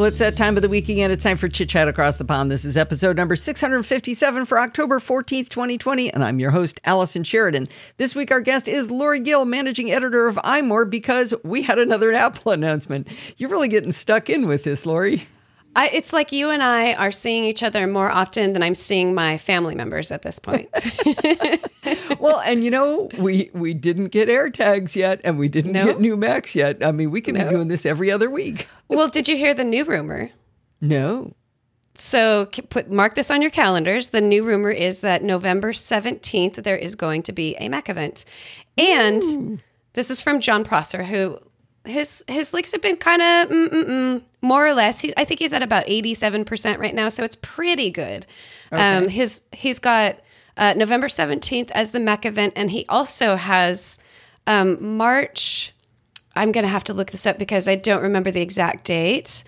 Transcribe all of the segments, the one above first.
Well, it's that time of the week again. It's time for Chit Chat Across the Pond. This is episode number 657 for October 14th, 2020, and I'm your host, Allison Sheridan. This week, our guest is Lory Gil, managing editor of iMore, because we had another Apple announcement. You're really getting stuck in with this, Lory. I, it's like you and I are seeing each other more often than I'm seeing my family members at this point. well, and you know, we we didn't get AirTags yet, and we didn't No? get new Macs yet. I mean, we can No. be doing this every other week. well, did you hear the new rumor? No. So put mark this on your calendars. The new rumor is that November 17th there is going to be a Mac event. And this is from Jon Prosser who his his leaks have been kind of mm, mm, mm, more or less. He, I think he's at about 87% right now, so it's pretty good. Um his he's got uh, November 17th as the Mac event and he also has um, March I'm going to have to look this up because I don't remember the exact date.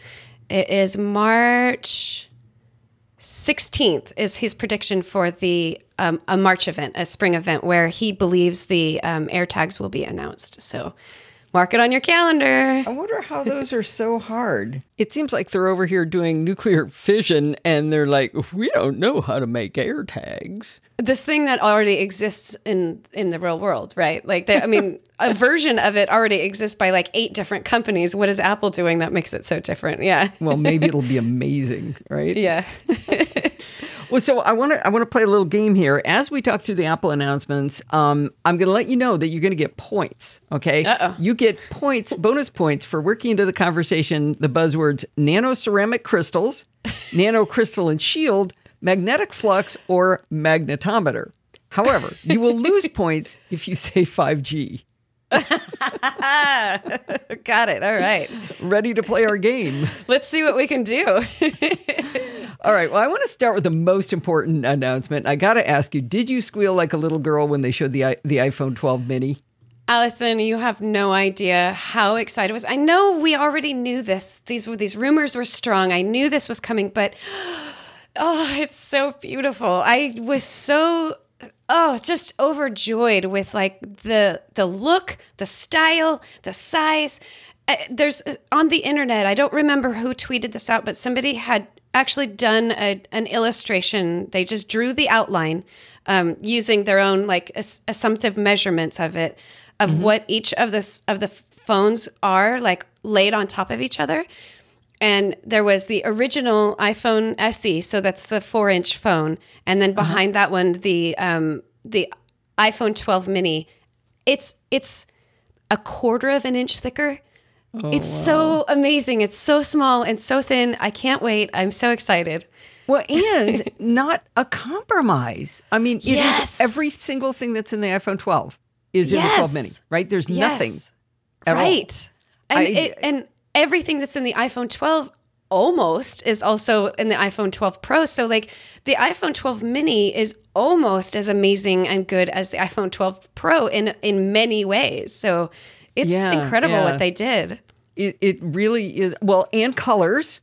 It is March 16th is his prediction for the um, a March event, a spring event where he believes the um, AirTags will be announced. So mark it on your calendar. I wonder how those are so hard. It seems like they're over here doing nuclear fission and they're like, we don't know how to make AirTags. This thing that already exists in in the real world, right? Like, they, I mean, a version of it already exists by like eight different companies. What is Apple doing that makes it so different? Yeah, Well, maybe it'll be amazing, right? yeah. Well, so I want to I want to play a little game here as we talk through the Apple announcements. Um, I'm going to let you know that you're going to get points. Okay, Uh-oh. you get points, bonus points for working into the conversation the buzzwords nano ceramic crystals, nanocrystalline shield, magnetic flux, or magnetometer. However, you will lose points if you say 5G. Got it. All right. Ready to play our game? Let's see what we can do. All right. Well, I want to start with the most important announcement. I got to ask you: Did you squeal like a little girl when they showed the the iPhone 12 mini? Allison, you have no idea how excited I was. I know we already knew this. These were these rumors were strong. I knew this was coming, but oh, it's so beautiful. I was so oh, just overjoyed with like the the look, the style, the size. Uh, There's on the internet. I don't remember who tweeted this out, but somebody had actually done a, an illustration. They just drew the outline um, using their own like ass- assumptive measurements of it, of what each of this of the phones are like laid on top of each other. And there was the original iPhone SE, so that's the four-inch phone, and then behind that one, the um, the iPhone 12 mini. It's it's a quarter of an inch thicker. Oh, it's so amazing. It's so small and so thin. I can't wait. I'm so excited. Well, and not a compromise. I mean, it is Yes. every single thing that's in the iPhone 12 is in the 12 mini, right? There's nothing. Yes. all. right. And I- it, and everything that's in the iPhone 12 almost is also in the iPhone 12 Pro. So like the iPhone 12 mini is almost as amazing and good as the iPhone 12 Pro in in many ways. So it's Yeah, incredible yeah. what they did. It, it really is. Well, and colors,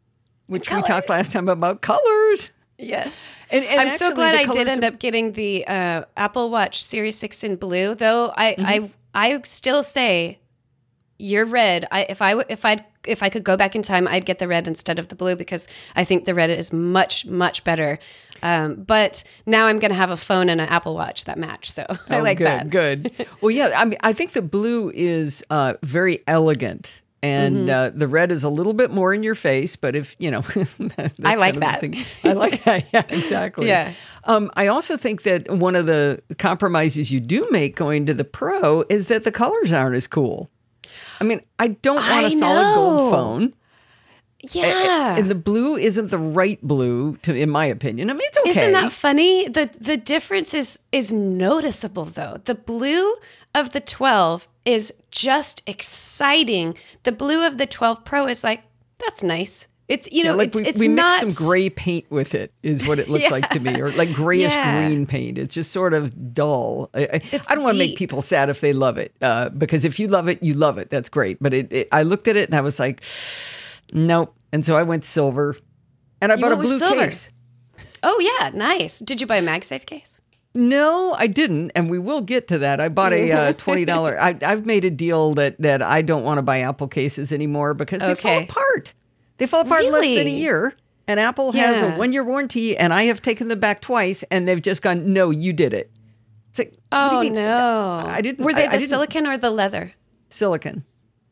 which we talked last time about colors. Yes. And, and I'm so glad I did colors end up getting the uh, Apple Watch Series 6 in blue, though I Mm-hmm. I I still say you're red. I if I if I if I could go back in time, I'd get the red instead of the blue because I think the red is much much better. Um, but now I'm going to have a phone and an Apple Watch that match, so I Oh, like good, that. Good. Well, yeah. I mean, I think the blue is uh, very elegant, and Mm-hmm. uh, the red is a little bit more in your face. But if you know, that's I like that. I like that. Yeah, exactly. Yeah. Um, I also think that one of the compromises you do make going to the Pro is that the colors aren't as cool. I mean, I don't want a I solid gold phone. Yeah. And the blue isn't the right blue, to, in my opinion. I mean, it's okay. Isn't that funny? The the difference is is noticeable though. The blue of the 12 is just exciting. The blue of the 12 Pro is like that's nice. It's you know Yeah, like it's we, it's we not mixed some gray paint with it, is what it looks like to me, or like grayish Yeah. green paint. It's just sort of dull. I, I, I don't want to make people sad if they love it, uh, because if you love it, you love it. That's great. But it, it, I looked at it and I was like, nope. And so I went silver, and I You bought a blue silver. case. Oh yeah, nice. Did you buy a MagSafe case? No, I didn't, and we will get to that. I bought a uh, twenty dollar. I've made a deal that that I don't want to buy Apple cases anymore because they fall Okay. apart. They fall apart in less than a year. And Apple has a one year warranty, and I have taken them back twice, and they've just gone, no, you did it. It's like, Oh no! I didn't- Were they I- I the didn't- silicon or the leather? Silicon.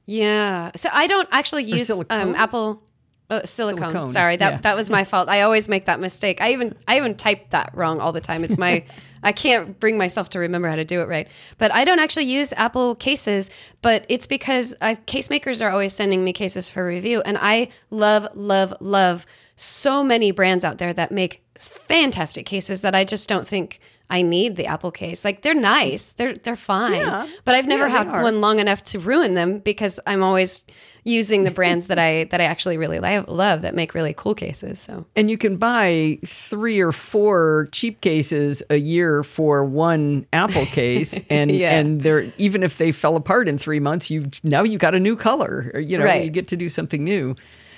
Yeah. So I don't actually use um, Apple uh, silicone. Silicone, Sorry, that yeah. that was my fault. I always make that mistake. I even I even type that wrong all the time. It's my I can't bring myself to remember how to do it right. But I don't actually use Apple cases, but it's because I, case makers are always sending me cases for review and I love love love so many brands out there that make fantastic cases that I just don't think I need the Apple case. Like they're nice. They're they're fine. Yeah. But I've never Yeah, had one long enough to ruin them because I'm always using the brands that I that I actually really li- love that make really cool cases. So And you can buy three or four cheap cases a year for one Apple case, and Yeah. and they're even if they fell apart in three months, you now you got a new color. Or, you know, Right. you get to do something new.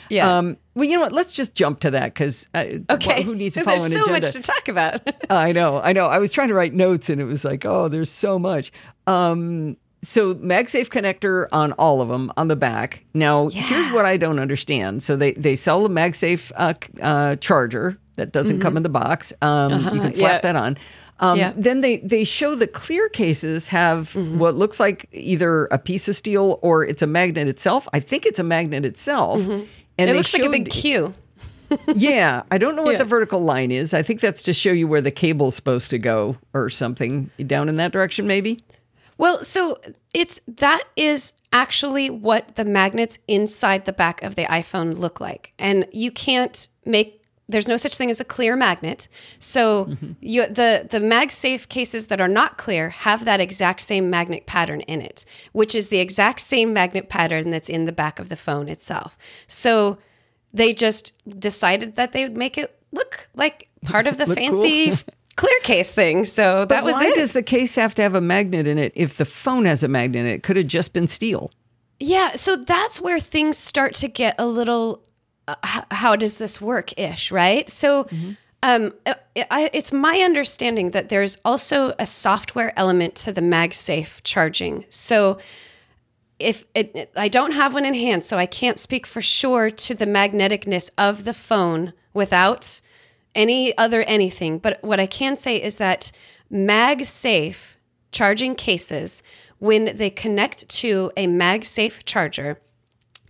Yeah. Um, well, you know what? Let's just jump to that because uh, okay. who needs to follow There's an so agenda? much to talk about. I know, I know. I was trying to write notes, and it was like, oh, there's so much. Um, so MagSafe connector on all of them on the back. Now, here's what I don't understand. So they they sell the MagSafe uh, uh, charger that doesn't come in the box. Um, You can slap Mm-hmm. Uh-huh. yeah. that on. Um, Yeah. Then they they show the clear cases have Mm-hmm. what looks like either a piece of steel or it's a magnet itself. I think it's a magnet itself. And it looks like a big Q. yeah, I don't know what Yeah. the vertical line is. I think that's to show you where the cable's supposed to go or something down in that direction, maybe. Well, so it's that is actually what the magnets inside the back of the iPhone look like. And you can't make there's no such thing as a clear magnet. So mm-hmm. you the the MagSafe cases that are not clear have that exact same magnet pattern in it, which is the exact same magnet pattern that's in the back of the phone itself. So they just decided that they would make it look like part of the fancy clear case thing. So that was Why it. does the case have to have a magnet in it if the phone has a magnet in it? It could have just been steel. Yeah, so that's where things start to get a little how does this work ish, right? So um, it, I, it's my understanding that there's also a software element to the MagSafe charging. So if it, it- I don't have one in hand, so I can't speak for sure to the magneticness of the phone without any other anything. But what I can say is that MagSafe charging cases, when they connect to a MagSafe charger,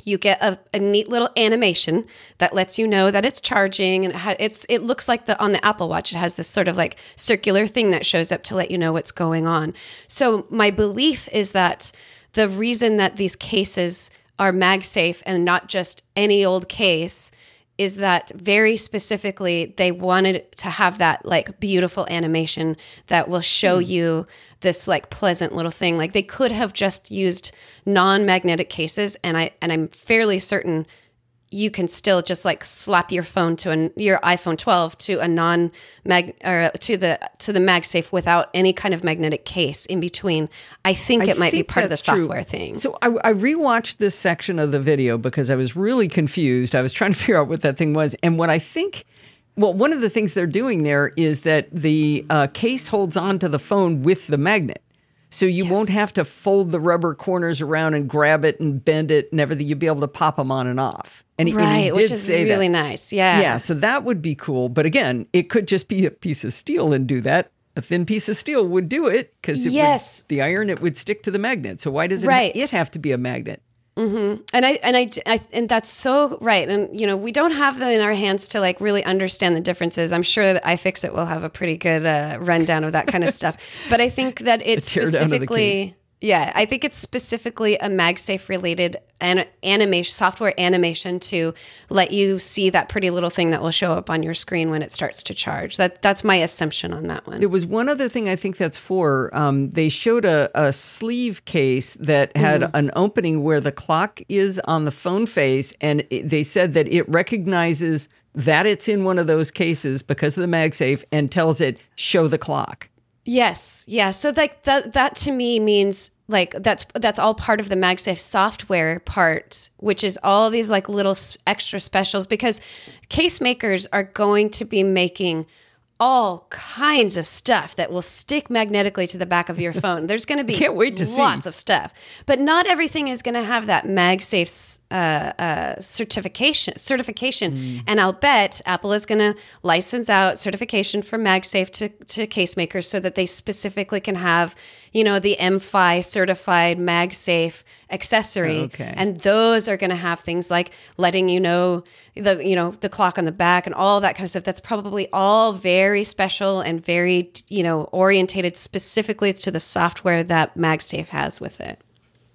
you get a, a neat little animation that lets you know that it's charging and it, ha- it's it looks like the on the Apple Watch it has this sort of like circular thing that shows up to let you know what's going on. So my belief is that the reason that these cases are MagSafe and not just any old case is that very specifically they wanted to have that like beautiful animation that will show hmm. you this like pleasant little thing. Like they could have just used non-magnetic cases and i and i'm fairly certain you can still just like slap your phone to an your iphone 12 to a non mag or to the to the magsafe without any kind of magnetic case in between i think it might be part of the true. software thing So I, I rewatched this section of the video because I was really confused. I was trying to figure out what that thing was, and what I think. Well, one of the things they're doing there is that the uh, case holds on to the phone with the magnet. So you won't have to fold the rubber corners around and grab it and bend it and everything. You'll be able to pop them on and off. And he, and he right which is say that. really nice yeah Yeah, so that would be cool. But again, it could just be a piece of steel and do that. A thin piece of steel would do it because Yes. the iron it would stick to the magnet. So why does it, Right. it have to be a magnet? And I and I, I and that's so right. And you know, we don't have them in our hands to like really understand the differences. I'm sure that iFixit will have a pretty good uh, rundown of that kind of stuff. But I think that it's tear of the specifically. Yeah, I think it's specifically a MagSafe related an- animation software animation to let you see that pretty little thing that will show up on your screen when it starts to charge. That that's my assumption on that one. There was one other thing I think that's for. Um, they showed a, a sleeve case that had Mm-hmm. an opening where the clock is on the phone face, and it, they said that it recognizes that it's in one of those cases because of the MagSafe and tells it show the clock. Yes, yeah. So like that that to me means like that's that's all part of the MagSafe software part, which is all these like little extra specials because case makers are going to be making all kinds of stuff that will stick magnetically to the back of your phone. There's going to be Can't wait to see. lots of stuff, but not everything is going to have that MagSafe uh, uh, certification. Certification, Hmm. and I'll bet Apple is going to license out certification for MagSafe to to case makers so that they specifically can have you know the MFi certified MagSafe accessory, Okay. and those are going to have things like letting you know the you know the clock on the back and all that kind of stuff. That's probably all very special and very you know orientated specifically to the software that MagSafe has with it.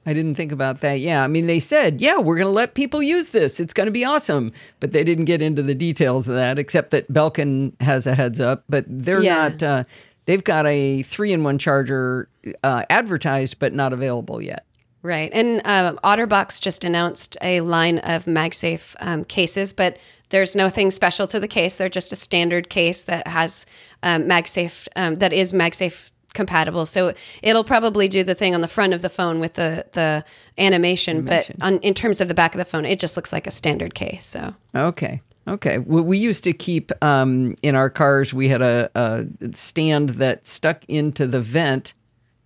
I didn't think about that. Yeah, I mean, they said, yeah, we're going to let people use this. It's going to be awesome. But they didn't get into the details of that, except that Belkin has a heads up. But they're Yeah. not. Uh, they've got a three-in-one charger uh, advertised, but not available yet. Right. And uh, OtterBox just announced a line of MagSafe um, cases, but there's nothing special to the case. They're just a standard case that has um, MagSafe, um, that is MagSafe compatible. So it'll probably do the thing on the front of the phone with the, the animation, but on, in terms of the back of the phone, it just looks like a standard case. So. Okay. Okay. We, we used to keep um, in our cars. We had a, a stand that stuck into the vent.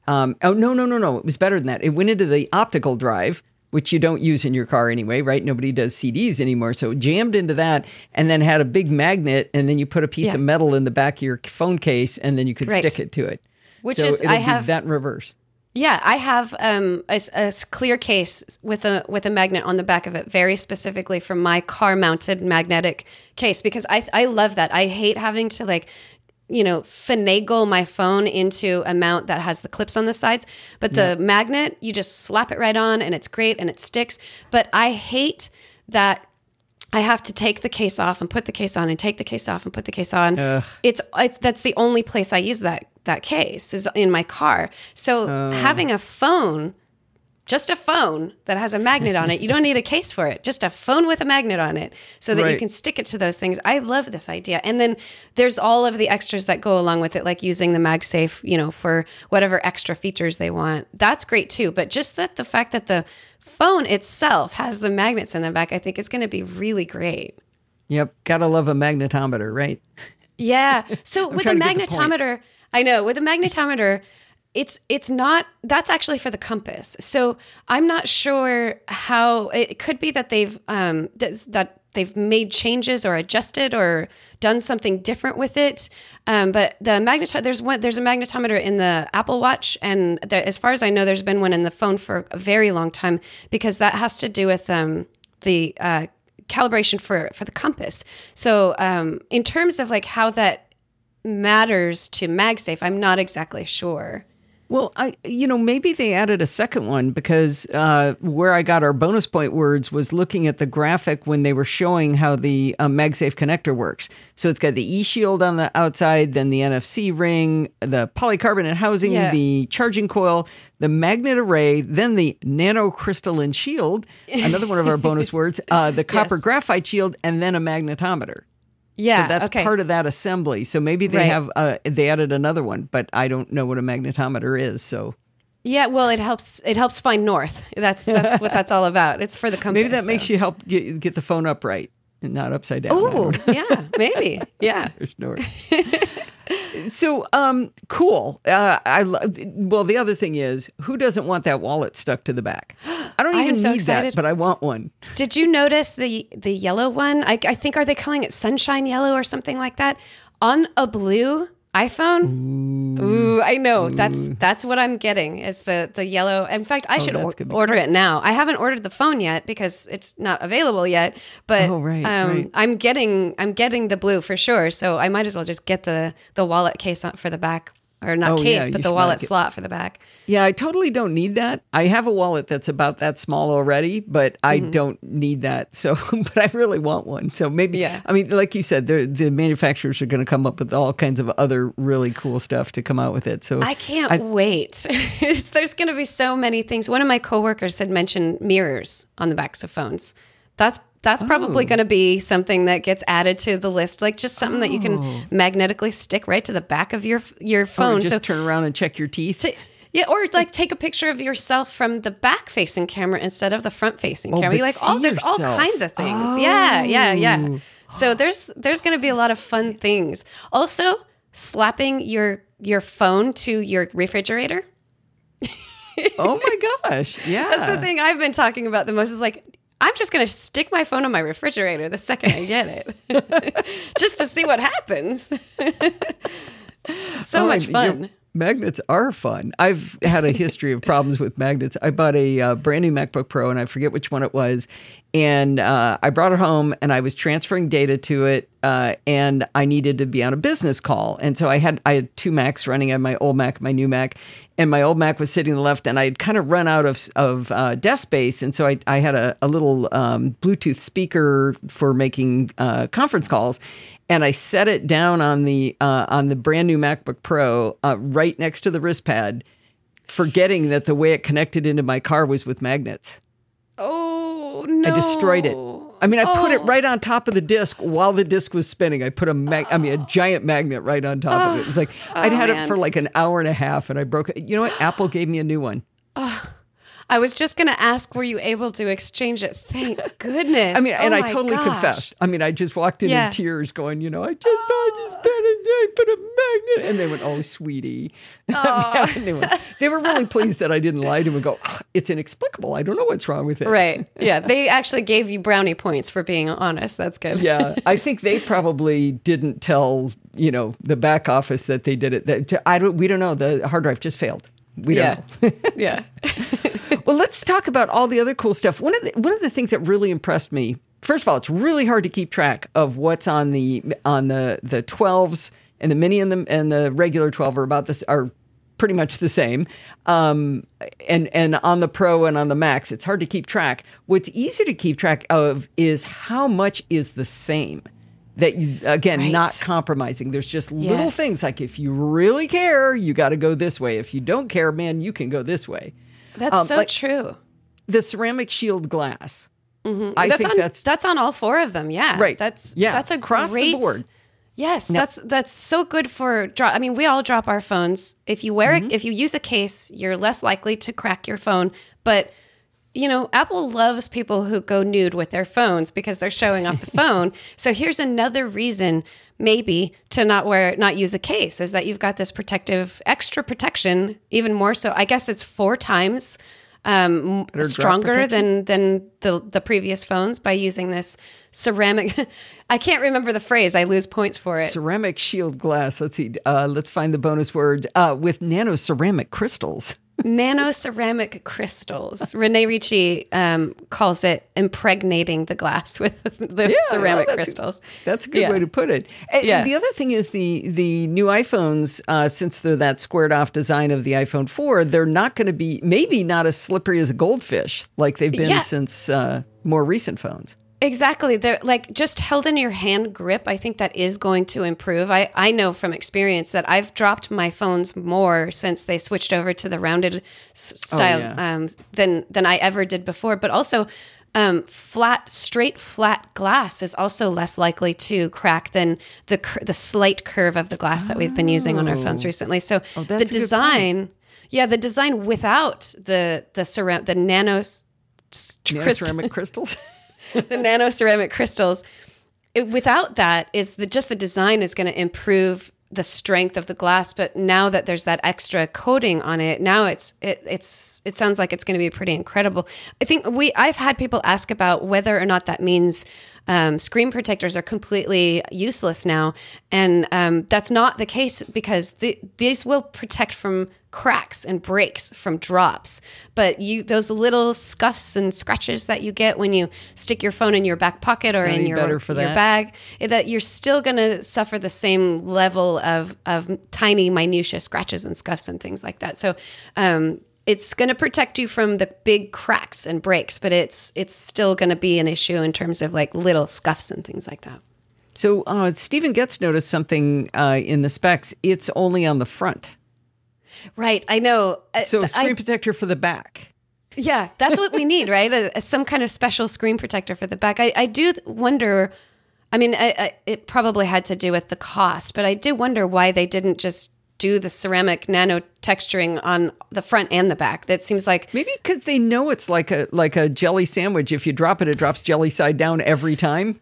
Um, oh no, no, no, no! It was better than that. It went into the optical drive, which you don't use in your car anyway, right? Nobody does CDs anymore. So it jammed into that, and then had a big magnet, and then you put a piece Yeah. of metal in the back of your phone case, and then you could Right. stick it to it. Which So is- I have- that in reverse. Yeah, I have um, a, a clear case with a with a magnet on the back of it, very specifically for my car mounted magnetic case because I I love that. I hate having to like you know finagle my phone into a mount that has the clips on the sides, but the magnet you just slap it right on and it's great and it sticks. But I hate that I have to take the case off and put the case on and take the case off and put the case on. It's it's that's the only place I use that that case is in my car. So oh. having a phone, just a phone that has a magnet on it, you don't need a case for it. Just a phone with a magnet on it so that you can stick it to those things. I love this idea. And then there's all of the extras that go along with it like using the MagSafe, you know, for whatever extra features they want. That's great too, but just that the fact that the phone itself has the magnets in the back, I think is going to be really great. Yep, gotta love a magnetometer, right? Yeah. So with a trying to get the magnetometer, I know with a magnetometer, it's it's not that's actually for the compass. So I'm not sure how it could be that they've um that, that they've made changes or adjusted or done something different with it. Um, but the magnetometer there's one there's a magnetometer in the Apple Watch, and there, as far as I know, there's been one in the phone for a very long time because that has to do with um the uh, calibration for for the compass. So um, in terms of like how that matters to MagSafe, I'm not exactly sure. Well, I you know maybe they added a second one because uh, where I got our bonus point words was looking at the graphic when they were showing how the uh, MagSafe connector works. So it's got the E Shield on the outside, then the NFC ring, the polycarbonate housing, Yeah. the charging coil, the magnet array, then the nanocrystalline shield, another one of our bonus words, uh, the copper Yes. graphite shield, and then a magnetometer. Yeah, So that's okay. part of that assembly. So maybe they Right. have uh, they added another one, but I don't know what a magnetometer is. So yeah, well, it helps. It helps find north. That's that's what that's all about. It's for the compass. maybe that makes you help get, get the phone upright and not upside down. Oh, yeah, maybe. Yeah. There's no- so um cool. Uh, I love. Well, the other thing is, who doesn't want that wallet stuck to the back? I don't I even so need that, but I want one. Did you notice the the yellow one? I, I think are they calling it sunshine yellow or something like that on a blue iPhone? Ooh, I know that's that's what I'm getting is the the yellow. In fact, I should or- order it now. I haven't ordered the phone yet because it's not available yet. But Oh, right, um, right. I'm getting I'm getting the blue for sure. So I might as well just get the the wallet case for the back. Or not Oh, case, you but the wallet slot for the back. Yeah, I totally don't need that. I have a wallet that's about that small already, but I Mm-hmm. don't need that. So, but I really want one. So maybe, Yeah. I mean, like you said, the the manufacturers are going to come up with all kinds of other really cool stuff to come out with it. So I can't wait. There's going to be so many things. One of my coworkers had mentioned mirrors on the backs of phones. That's that's probably Oh. going to be something that gets added to the list, like just something that you can oh. magnetically stick right to the back of your your or phone. just so turn around and check your teeth. to- yeah, or like take a picture of yourself from the back facing camera instead of the front facing Oh, camera. but You like, oh, there's all kinds of things. Yeah, yeah, yeah. Oh. So there's there's going to be a lot of fun things. Also, slapping your your phone to your refrigerator. oh my gosh. Yeah. That's the thing I've been talking about the most is like I'm just going to stick my phone on my refrigerator the second I get it. just to see what happens. so Oh, much fun. Magnets are fun. I've had a history of problems with magnets. I bought a uh, brand new MacBook Pro, and I forget which one it was. And uh, I brought it home, and I was transferring data to it, uh, and I needed to be on a business call. And so I had I had two Macs running. on my old Mac, my new Mac, and my old Mac was sitting to the left, and I had kind of run out of of uh, desk space, and so I, I had a, a little um, Bluetooth speaker for making uh, conference calls, and I set it down on the uh, on the brand new MacBook Pro uh, right next to the wrist pad, forgetting that the way it connected into my car was with magnets. Oh no! I destroyed it. I mean, I put it Oh. right on top of the disc while the disc was spinning. I put a mag- I mean, a giant magnet right on top of it. It was like I'd Oh, had it for like an hour and a half, and I broke it. You know what? Apple gave me a new one. I was just going to ask, were you able to exchange it? Thank goodness. I mean, and Oh I totally gosh. confessed. I mean, I just walked in Yeah. in tears, going, you know, I just, I just put a, I put a magnet, and they went, "Oh, sweetie." They went- they were really pleased that I didn't lie to them and go, "Ah, "It's inexplicable. I don't know what's wrong with it." Right. Yeah. They actually gave you brownie points for being honest. That's good. Yeah, I think they probably didn't tell you know the back office that they did it. That I don't. We don't know. The hard drive just failed. We don't Yeah. know. yeah. Well, let's talk about all the other cool stuff. One of the one of the things that really impressed me. First of all, it's really hard to keep track of what's on the on the the 12s and the mini and the and the regular 12 are about this are pretty much the same. Um, and and on the Pro and on the Max, it's hard to keep track. What's easy to keep track of is how much is the same. That you, again, Right. not compromising. There's just little things like if you really care, you got to go this way. If you don't care, man, you can go this way That's Um, so like- true. the ceramic shield glass. I that's think on, that's that's on all four of them. Yeah. Right. That's Yeah. That's a Across the great board. Yes, that's that's so good for drop. I mean, we all drop our phones. If you wear Mm-hmm. it, if you use a case, you're less likely to crack your phone. But you know, Apple loves people who go nude with their phones because they're showing off the phone. So here's another reason maybe to not wear not use a case is that you've got this protective extra protection even more so. I guess it's four times um, stronger than than the the previous phones by using this ceramic. I can't remember the phrase. I lose points for it. ceramic shield glass. Let's see. Uh, let's find the bonus word uh, with nano ceramic crystals. Nano ceramic crystals. Rene Ritchie um, calls it impregnating the glass with the ceramic well, that's- crystals. That's a good Yeah. way to put it. And Yeah. the other thing is the the new iPhones, uh, since they're that squared off design of the iPhone 4, they're not going to be maybe not as slippery as a goldfish like they've been Yeah. since uh, more recent phones. Exactly. They're like just held in your hand grip. I think that is going to improve. I, I know from experience that I've dropped my phones more since they switched over to the rounded s- style Oh, yeah. um, than than I ever did before. But also, um, flat, straight, flat glass is also less likely to crack than the cur- the slight curve of the glass that we've been using on our phones recently. So Oh, the a good point. design, yeah, the design without the the ceram- the nano. s- s- Nano crystal- ceramic crystals. The nano ceramic crystals. It, without that, is the just the design is going to improve the strength of the glass. But now that there's that extra coating on it, now it's it, it's it sounds like it's going to be pretty incredible. I think we I've had people ask about whether or not that means. Um, screen protectors are completely useless now, and um, that's not the case because the, these will protect from cracks and breaks from drops. But you those little scuffs and scratches that you get when you stick your phone in your back pocket or in your your that. bag, eh, that you're still going to suffer the same level of of tiny minutia scratches and scuffs and things like that. So. Um, it's going to protect you from the big cracks and breaks, but it's it's still going to be an issue in terms of like little scuffs and things like that. So uh, Steven Goetz noticed something uh, in the specs. It's only on the front. Right, I know. I- So I- screen protector for the back. Yeah, that's what we need, right? A, a- some kind of special screen protector for the back. I, I do wonder. I mean, I, I, it probably had to do with the cost, but I do wonder why they didn't just do the ceramic nano texturing on the front and the back. That seems like Maybe because they know it's like a like a jelly sandwich. If you drop it, it drops jelly side down every time.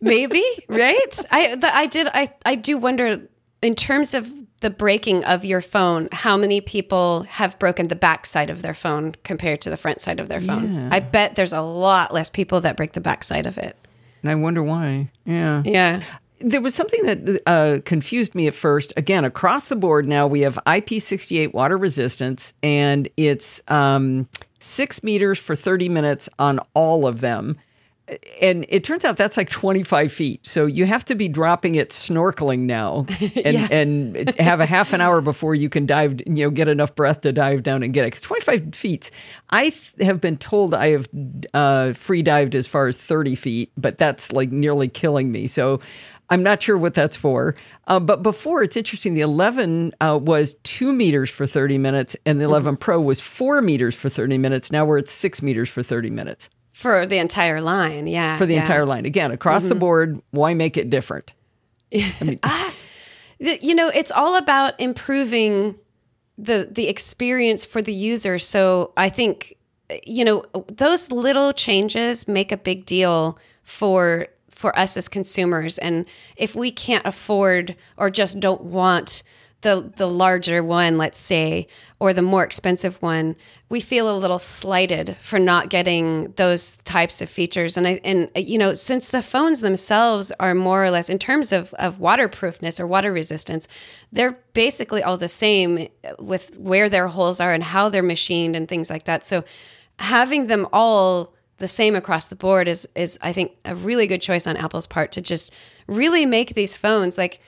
maybe right. I the, I did I I do wonder in terms of the breaking of your phone, how many people have broken the back side of their phone compared to the front side of their phone? Yeah. I bet there's a lot less people that break the back side of it. And I wonder why. Yeah. Yeah. There was something that uh, confused me at first. Again, across the board now we have IP68 water resistance, and it's um, six meters for 30 minutes on all of them. And it turns out that's like 25 feet. So you have to be dropping it snorkeling now and, and have a half an hour before you can dive, you know, get enough breath to dive down and get it. Because 25 feet, I th- have been told I have uh, free dived as far as 30 feet, but that's like nearly killing me. So I'm not sure what that's for. Uh, but before, it's interesting. The 11 uh, was two meters for 30 minutes, and the 11 Pro was four meters for 30 minutes. Now we're at six meters for 30 minutes For the entire line. Yeah. for the yeah. entire line. Again, across the mm-hmm. board, why make it different? Ah, the- you know it's all about improving the the experience for the user so i think you know those little changes make a big deal for for us as consumers and if we can't afford or just don't want the the larger one let's say or the more expensive one we feel a little slighted for not getting those types of features. And I and you know since the phones themselves are more or less in terms of of waterproofness or water resistance they're basically all the same with where their holes are and how they're machined and things like that. So having them all the same across the board is is I think a really good choice on Apple's part to just really make these phones like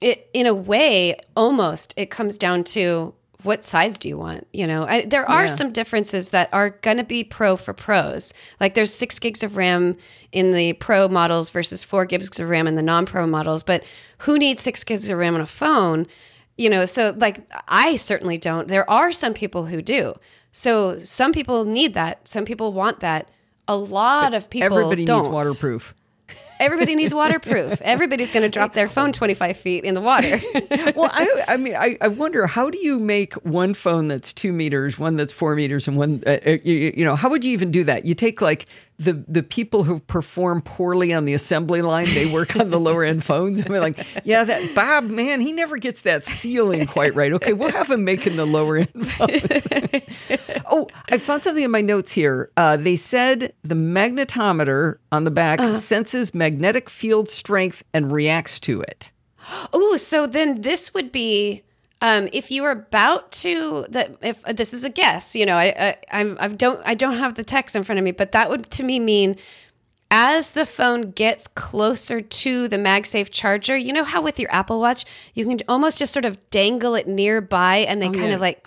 it in a way almost it comes down to what size do you want you know? I, there are Yeah. some differences that are going to be pro for pros. Like there's six gigs of ram in the pro models versus four gigs of ram in the non-pro models but who needs six gigs of ram on a phone? You know so like i certainly don't. There are some people who do. So some people need that. Some people want that. A lot of people Everybody don't. needs waterproof. Everybody needs waterproof. Everybody's going to drop their phone 25 feet in the water. well, I, I mean, I, I wonder how do you make one phone that's two meters, one that's four meters, and one, uh, uh, you, you know, how would you even do that? You take like the the people who perform poorly on the assembly line, they work on the lower end phones. I mean, like, yeah, that Bob, man, he never gets that sealing quite right. Okay, we'll have him making the lower end phones. oh, I found something in my notes here. Uh, they said the magnetometer on the back senses magnetic field strength and reacts to it. Oh, so then this would be um, if you are about to if uh, this is a guess, you know, I, I I'm I don't I don't have the text in front of me, but that would to me mean as the phone gets closer to the MagSafe charger, you know how with your Apple Watch you can almost just sort of dangle it nearby and they kind Oh, yeah. of like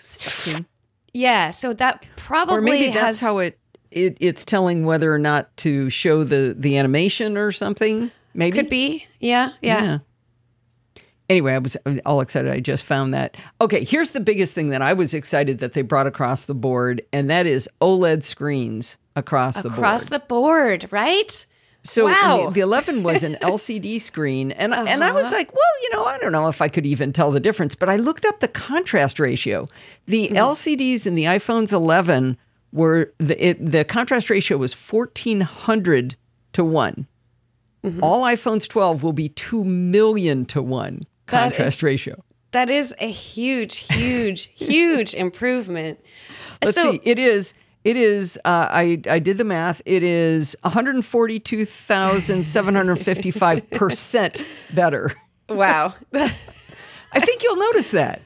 yeah, so that probably or maybe has, that's how it, it it's telling whether or not to show the the animation or something maybe could be. Yeah, yeah. yeah anyway i was all excited i just found that okay here's the biggest thing that i was excited that they brought across the board and that is oled screens across, the board Across the board, right? so Wow. the, the 11 was an lcd screen and and i was Uh-huh. like well you know i don't know if i could even tell the difference but i looked up the contrast ratio the Hmm. lcds in the iphones 11 were the it, the contrast ratio was 1400 to 1 Mm-hmm. all iPhones 12 will be 2 million to 1 That contrast is- ratio. That is a huge, huge, huge improvement. Let's so, see. It is it is uh, I I did the math. It is 142,755% better. wow. I think you'll notice that.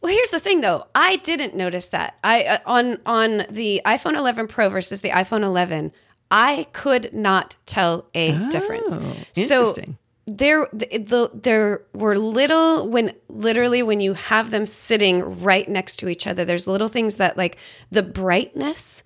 Well, here's the thing, though. I didn't notice that. I uh, on on the iPhone 11 Pro versus the iPhone 11, I could not tell a difference. Oh, So interesting. There, the, the there were little when literally when you have them sitting right next to each other. There's little things that like the brightness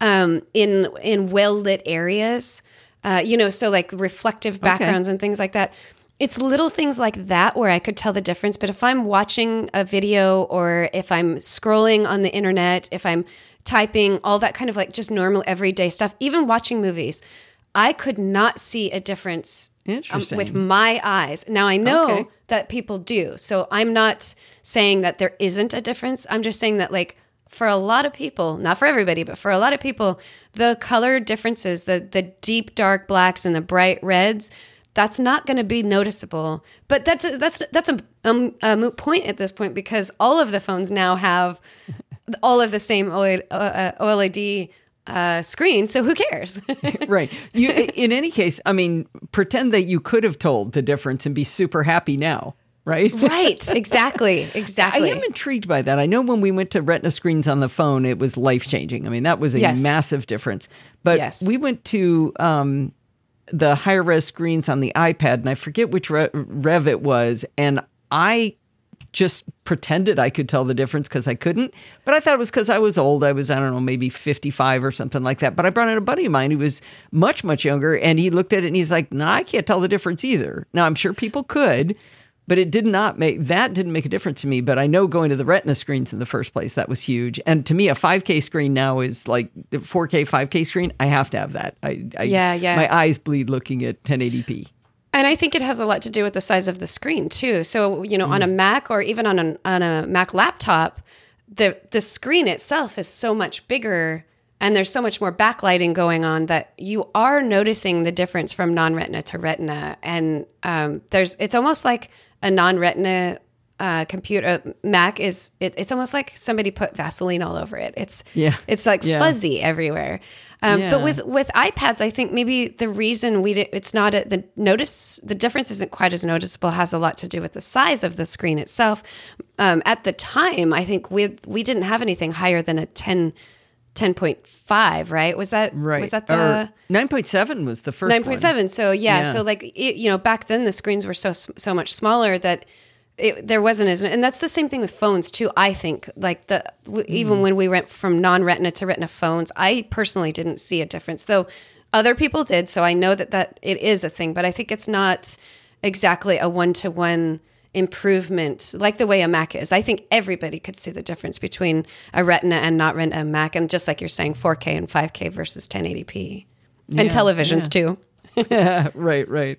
um, in in well lit areas. Uh, you know, so like reflective backgrounds and things like that. It's little things like that where I could tell the difference. But if I'm watching a video or if I'm scrolling on the internet, if I'm typing, all that kind of like just normal everyday stuff, even watching movies, I could not see a difference um, with my eyes. Now I know Okay. that people do. So I'm not saying that there isn't a difference. I'm just saying that like for a lot of people, not for everybody, but for a lot of people, the color differences, the the deep dark blacks and the bright reds, that's not going to be noticeable. But that's a, that's that's a, um, a moot point at this point because all of the phones now have all of the same OLED, uh, screen. So who cares? right. You, in any case, I mean, pretend that you could have told the difference and be super happy now. Right. right. Exactly. Exactly. I am intrigued by that. I know when we went to Retina screens on the phone, it was life changing. I mean, that was a Yes. massive difference. But Yes. we went to um, the higher res screens on the iPad, and I forget which re- rev it was, and I just pretended I could tell the difference because I couldn't. But I thought it was because I was old. I was, I don't know, maybe 55 or something like that. But I brought in a buddy of mine who was much, much younger, and he looked at it and he's like, nah, I can't tell the difference either. Now, I'm sure people could. But it did not make that didn't make a difference to me. But I know going to the Retina screens in the first place that was huge. And to me, a 5K screen now is like the 4K, 5K screen. I have to have that. I, I Yeah, yeah. My eyes bleed looking at 1080p. And I think it has a lot to do with the size of the screen too. So you know, on a Mac or even on a on a Mac laptop, the the screen itself is so much bigger, and there's so much more backlighting going on that you are noticing the difference from non-retina to retina. And um, there's it's almost like a non-retina uh, computer Mac is it, it's almost like somebody put Vaseline all over it. It's Yeah. it's like Yeah. fuzzy everywhere. Um, Yeah. But with with iPads, I think maybe the reason we did, it's not a, the notice the difference isn't quite as noticeable has a lot to do with the size of the screen itself. Um, at the time, I think we we didn't have anything higher than a 10, 10.5, right? Was that Right. Was that the 9.7 was the first nine point seven? So yeah, Yeah. so like it, you know, back then the screens were so so much smaller that. It, there wasn't as, and that's the same thing with phones too. I think like the w- Mm. even when we went from non-retina to retina phones, I personally didn't see a difference, though other people did. So I know that that it is a thing, but I think it's not exactly a one-to-one improvement like the way a Mac is. I think everybody could see the difference between a retina and not retina Mac, and just like you're saying, 4K and 5K versus 1080p, and televisions too. Yeah, right, right.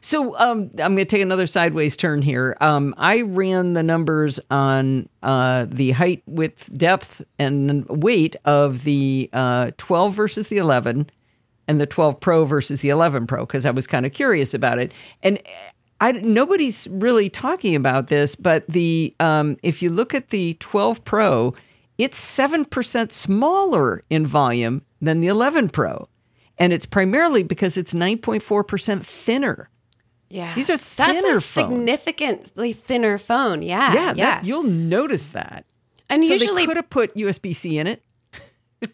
So um, I'm going to take another sideways turn here. Um, I ran the numbers on uh, the height, width, depth, and weight of the uh, 12 versus the 11 and the 12 Pro versus the 11 Pro because I was kind of curious about it. And I, nobody's really talking about this, but the um, if you look at the 12 Pro, it's 7% smaller in volume than the 11 Pro. And it's primarily because it's 9.4% thinner. Yeah, These are thinner that's a phones. significantly thinner phone. Yeah, Yeah, yeah. That, you'll notice that. and so usually, they could have put USB C in it.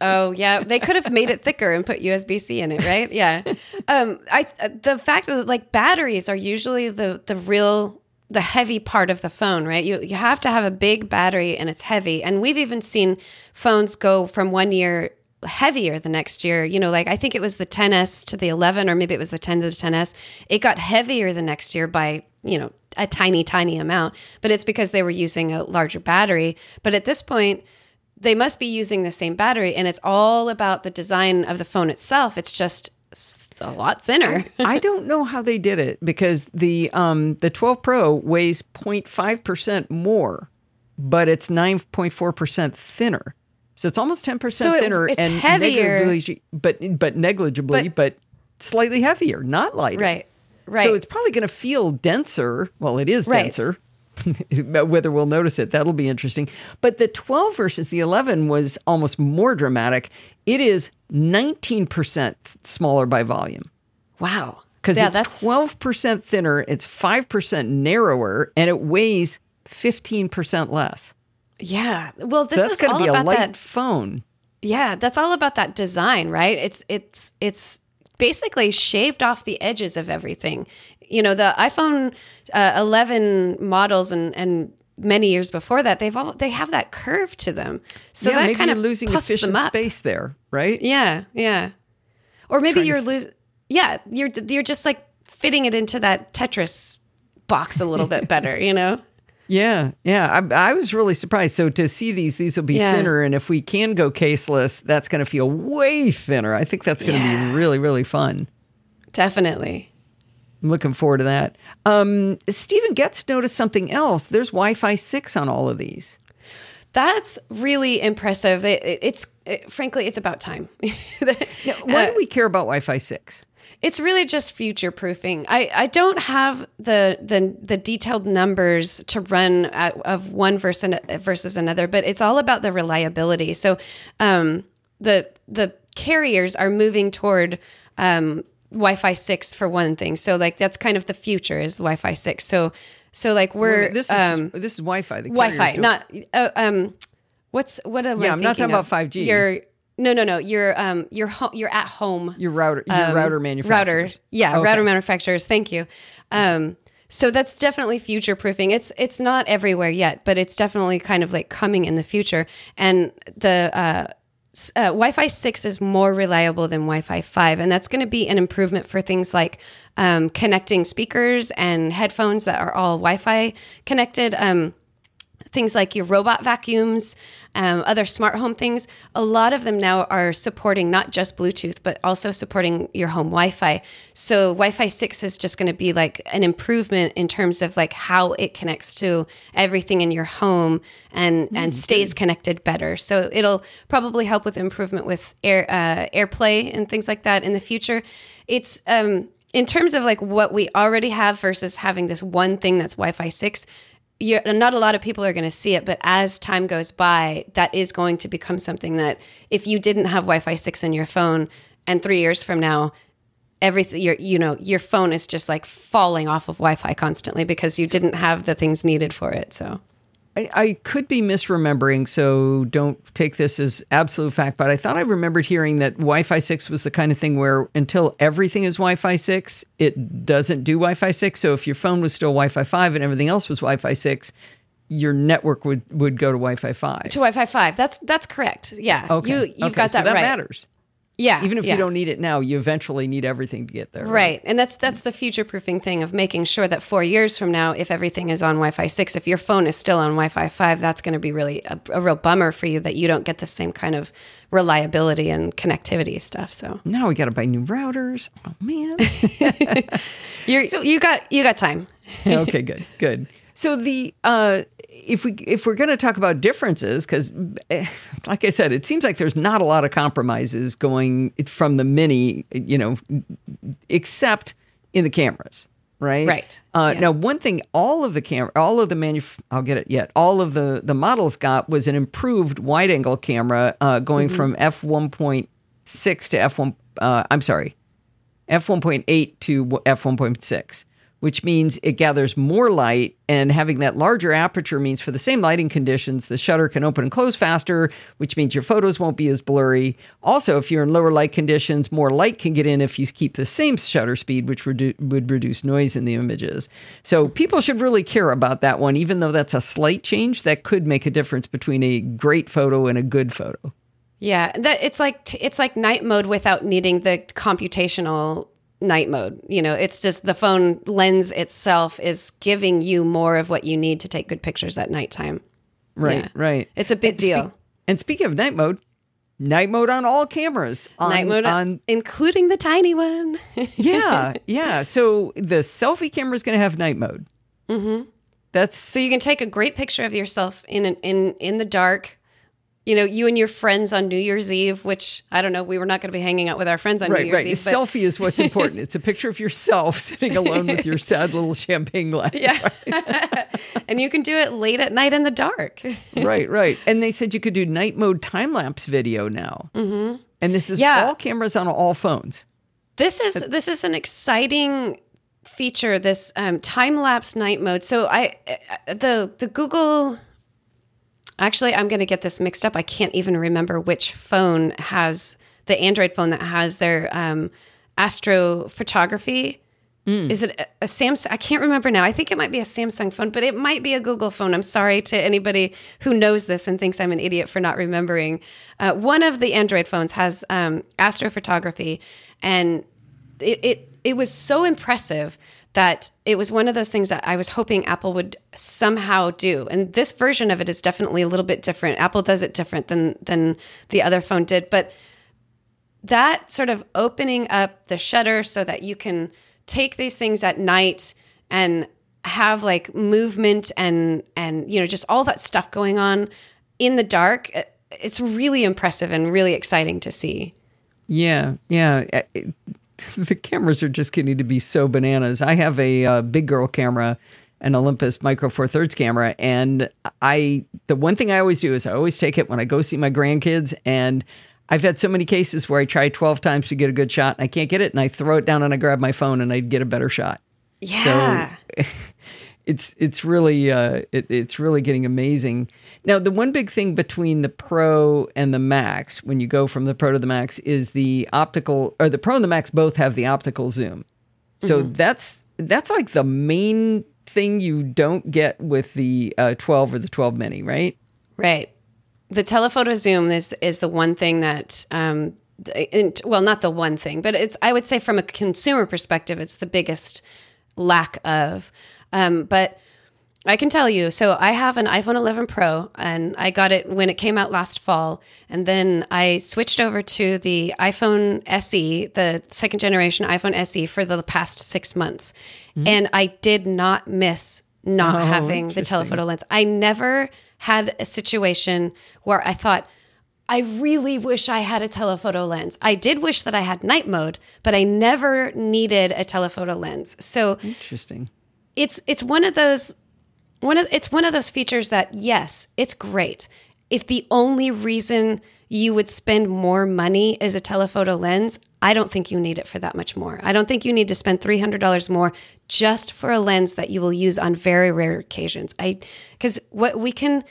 oh yeah, they could have made it thicker and put USB C in it, right? Yeah. Um, I the fact that like batteries are usually the the real the heavy part of the phone, right? You you have to have a big battery and it's heavy. And we've even seen phones go from one year heavier the next year. You know, like I think it was the 10s to the 11 or maybe it was the 10 to the 10s. It got heavier the next year by, you know, a tiny tiny amount, but it's because they were using a larger battery. But at this point, they must be using the same battery and it's all about the design of the phone itself. It's just a lot thinner. I don't know how they did it because the um, the 12 Pro weighs 0.5% more, but it's 9.4% thinner. So it's almost 10% So it- thinner and heavier. negligibly, but but negligibly, but, slightly heavier, not lighter. right. Right. So it's probably going to feel denser. Well, it is Right. denser. Whether we'll notice it, that'll be interesting. But the 12 versus the 11 was almost more dramatic. It is 19% smaller by volume wow. because yeah, it's that's 12% thinner, it's 5% narrower, and it weighs 15% less. Yeah. Well, this so is all to be a about light that. phone. Yeah, that's all about that design, right? It's it's it's basically shaved off the edges of everything. You know, the iPhone uh, 11 models and and many years before that, they've all they have that curve to them. So yeah, that kind of losing efficient space there, right? Yeah, yeah. Or maybe you're losing. Yeah, you're you're just like fitting it into that Tetris box a little bit better. You know. Yeah, yeah. I, I was really surprised. So to see these, these will be Yeah. thinner, and if we can go caseless, that's going to feel way thinner. I think that's going to Yeah. be really, really fun. Definitely. I'm looking forward to that. Um, Steven Goetz noticed something else. There's Wi-Fi six on all of these. That's really impressive. It, it- it's it, frankly, it's about time. Why do we care about Wi-Fi six? It's really just future proofing. I, I don't have the, the the detailed numbers to run at, of one versus versus another, but it's all about the reliability. So, um, the the carriers are moving toward um, Wi-Fi six for one thing. So like that's kind of the future is Wi-Fi six. So so like we're This is um, this is Wi-Fi. The Wi-Fi, not uh, um, what's what am I Yeah, I'm not talking of? about 5G. You're no no no. You're um you're ho- you're at home your router. Your um, router manufacturers. Router, yeah, Okay. router manufacturers. Thank you. Um, so that's definitely future proofing. It's it's not everywhere yet, but it's definitely kind of like coming in the future. And the uh, uh, Wi-Fi six is more reliable than Wi-Fi five, and that's going to be an improvement for things like um, connecting speakers and headphones that are all Wi-Fi connected. Um, things like your robot vacuums, um, other smart home things, a lot of them now are supporting not just Bluetooth, but also supporting your home Wi Fi. So Wi Fi 6 is just going to be like an improvement in terms of like how it connects to everything in your home and, and stays connected better. So it'll probably help with improvement with air, uh, AirPlay and things like that in the future. It's, um, in terms of like what we already have versus having this one thing that's Wi-Fi 6, you're, not a lot of people are going to see it, but as time goes by, that is going to become something that if you didn't have Wi-Fi six in your phone, and three years from now, everything your you know your phone is just like falling off of Wi-Fi constantly because you didn't have the things needed for it. So I, I could be misremembering, so don't take this as absolute fact, but I thought I remembered hearing that Wi Fi 6 was the kind of thing where until everything is Wi Fi 6, it doesn't do Wi Fi 6. So if your phone was still Wi Fi 5 and everything else was Wi Fi 6, your network would, would go to Wi Fi 5. to Wi-Fi five, that's that's correct. Yeah, Okay. you you've Okay, got so that, that right. matters. Yeah, Even if yeah. you don't need it now, you eventually need everything to get there. Right. And that's that's the future proofing thing of making sure that 4 years from now if everything is on Wi-Fi 6 if your phone is still on Wi-Fi 5 that's going to be really a, a real bummer for you that you don't get the same kind of reliability and connectivity stuff. So Now we got to buy new routers. Oh, man. you're you got you got time. okay, good, good. So the uh, if we if we're going to talk about differences, because like I said, it seems like there's not a lot of compromises going from the mini, you know, except in the cameras, right? Right, Uh, yeah. Now, one thing all of the camera, all of the manuf- I'll get it yet. All of the the models got was an improved wide angle camera, uh, going Mm-hmm. from f one point six to f one. Uh, I'm sorry, f1.8 to f1.6 which means it gathers more light and having that larger aperture means for the same lighting conditions the shutter can open and close faster which means your photos won't be as blurry. Also if you're in lower light conditions more light can get in if you keep the same shutter speed which redu- would reduce noise in the images. So people should really care about that one even though that's a slight change that could make a difference between a great photo and a good photo. Yeah, that it's like it's like night mode without needing the computational night mode. You know, it's just the phone lens itself is giving you more of what you need to take good pictures at nighttime. right Yeah. right It's a big And deal. and speaking of night mode night mode on all cameras on, night mode, on including the tiny one. yeah, yeah. So the selfie camera is going to have night mode. Mm-hmm. That's so you can take a great picture of yourself in an, in in the dark. You know, you and your friends on New Year's Eve, which I don't know, we were not going to be hanging out with our friends on New right, Year's right. Eve. The selfie is what's important. It's a picture of yourself sitting alone with your sad little champagne glass. Yeah. and you can do it late at night in the dark. right, right. And they said you could do night mode time lapse video now. Mm-hmm. And this is Yeah. all cameras on all phones. This is this is an exciting feature. This um, time lapse night mode. So I uh, the the Google. Actually, I'm going to get this mixed up. I can't even remember which phone has the Android phone that has their um, astrophotography. Is it a, a Samsung? I can't remember now. I think it might be a Samsung phone, but it might be a Google phone. I'm sorry to anybody who knows this and thinks I'm an idiot for not remembering. Uh, one of the Android phones has um, astrophotography, and it, it it was so impressive that it was one of those things that I was hoping Apple would somehow do. And this version of it is definitely a little bit different. Apple does it different than than the other phone did, but that sort of opening up the shutter so that you can take these things at night and have like movement and and you know just all that stuff going on in the dark it's really impressive and really exciting to see. Yeah, yeah. The cameras are just getting to be so bananas. I have a uh, big girl camera, an Olympus Micro Four Thirds camera, and I the one thing I always do is I always take it when I go see my grandkids, and I've had so many cases where I try twelve times to get a good shot, and I can't get it, and I throw it down and I grab my phone and I get a better shot. Yeah. So it's it's really uh, it, it's really getting amazing. Now, the one big thing between the Pro and the Max, when you go from the Pro to the Max, is the optical. Or the Pro and the Max both have the optical zoom. So that's that's like the main thing you don't get with the uh, 12 or the 12 Mini, right? Right. The telephoto zoom is is the one thing that um th- well not the one thing, but it's I would say from a consumer perspective it's the biggest lack of. Um but I can tell you. So I have an iPhone 11 Pro and I got it when it came out last fall. And then I switched over to the iPhone SE, the second generation iPhone SE for the past six months. And I did not miss not Oh, having the telephoto lens. I never had a situation where I thought, I really wish I had a telephoto lens. I did wish that I had night mode, but I never needed a telephoto lens. So Interesting. It's it's one of those one of it's one of those features that yes, it's great. If the only reason you would spend more money is a telephoto lens, I don't think you need it for that much more. I don't think you need to spend $300 more just for a lens that you will use on very rare occasions. I cuz what we can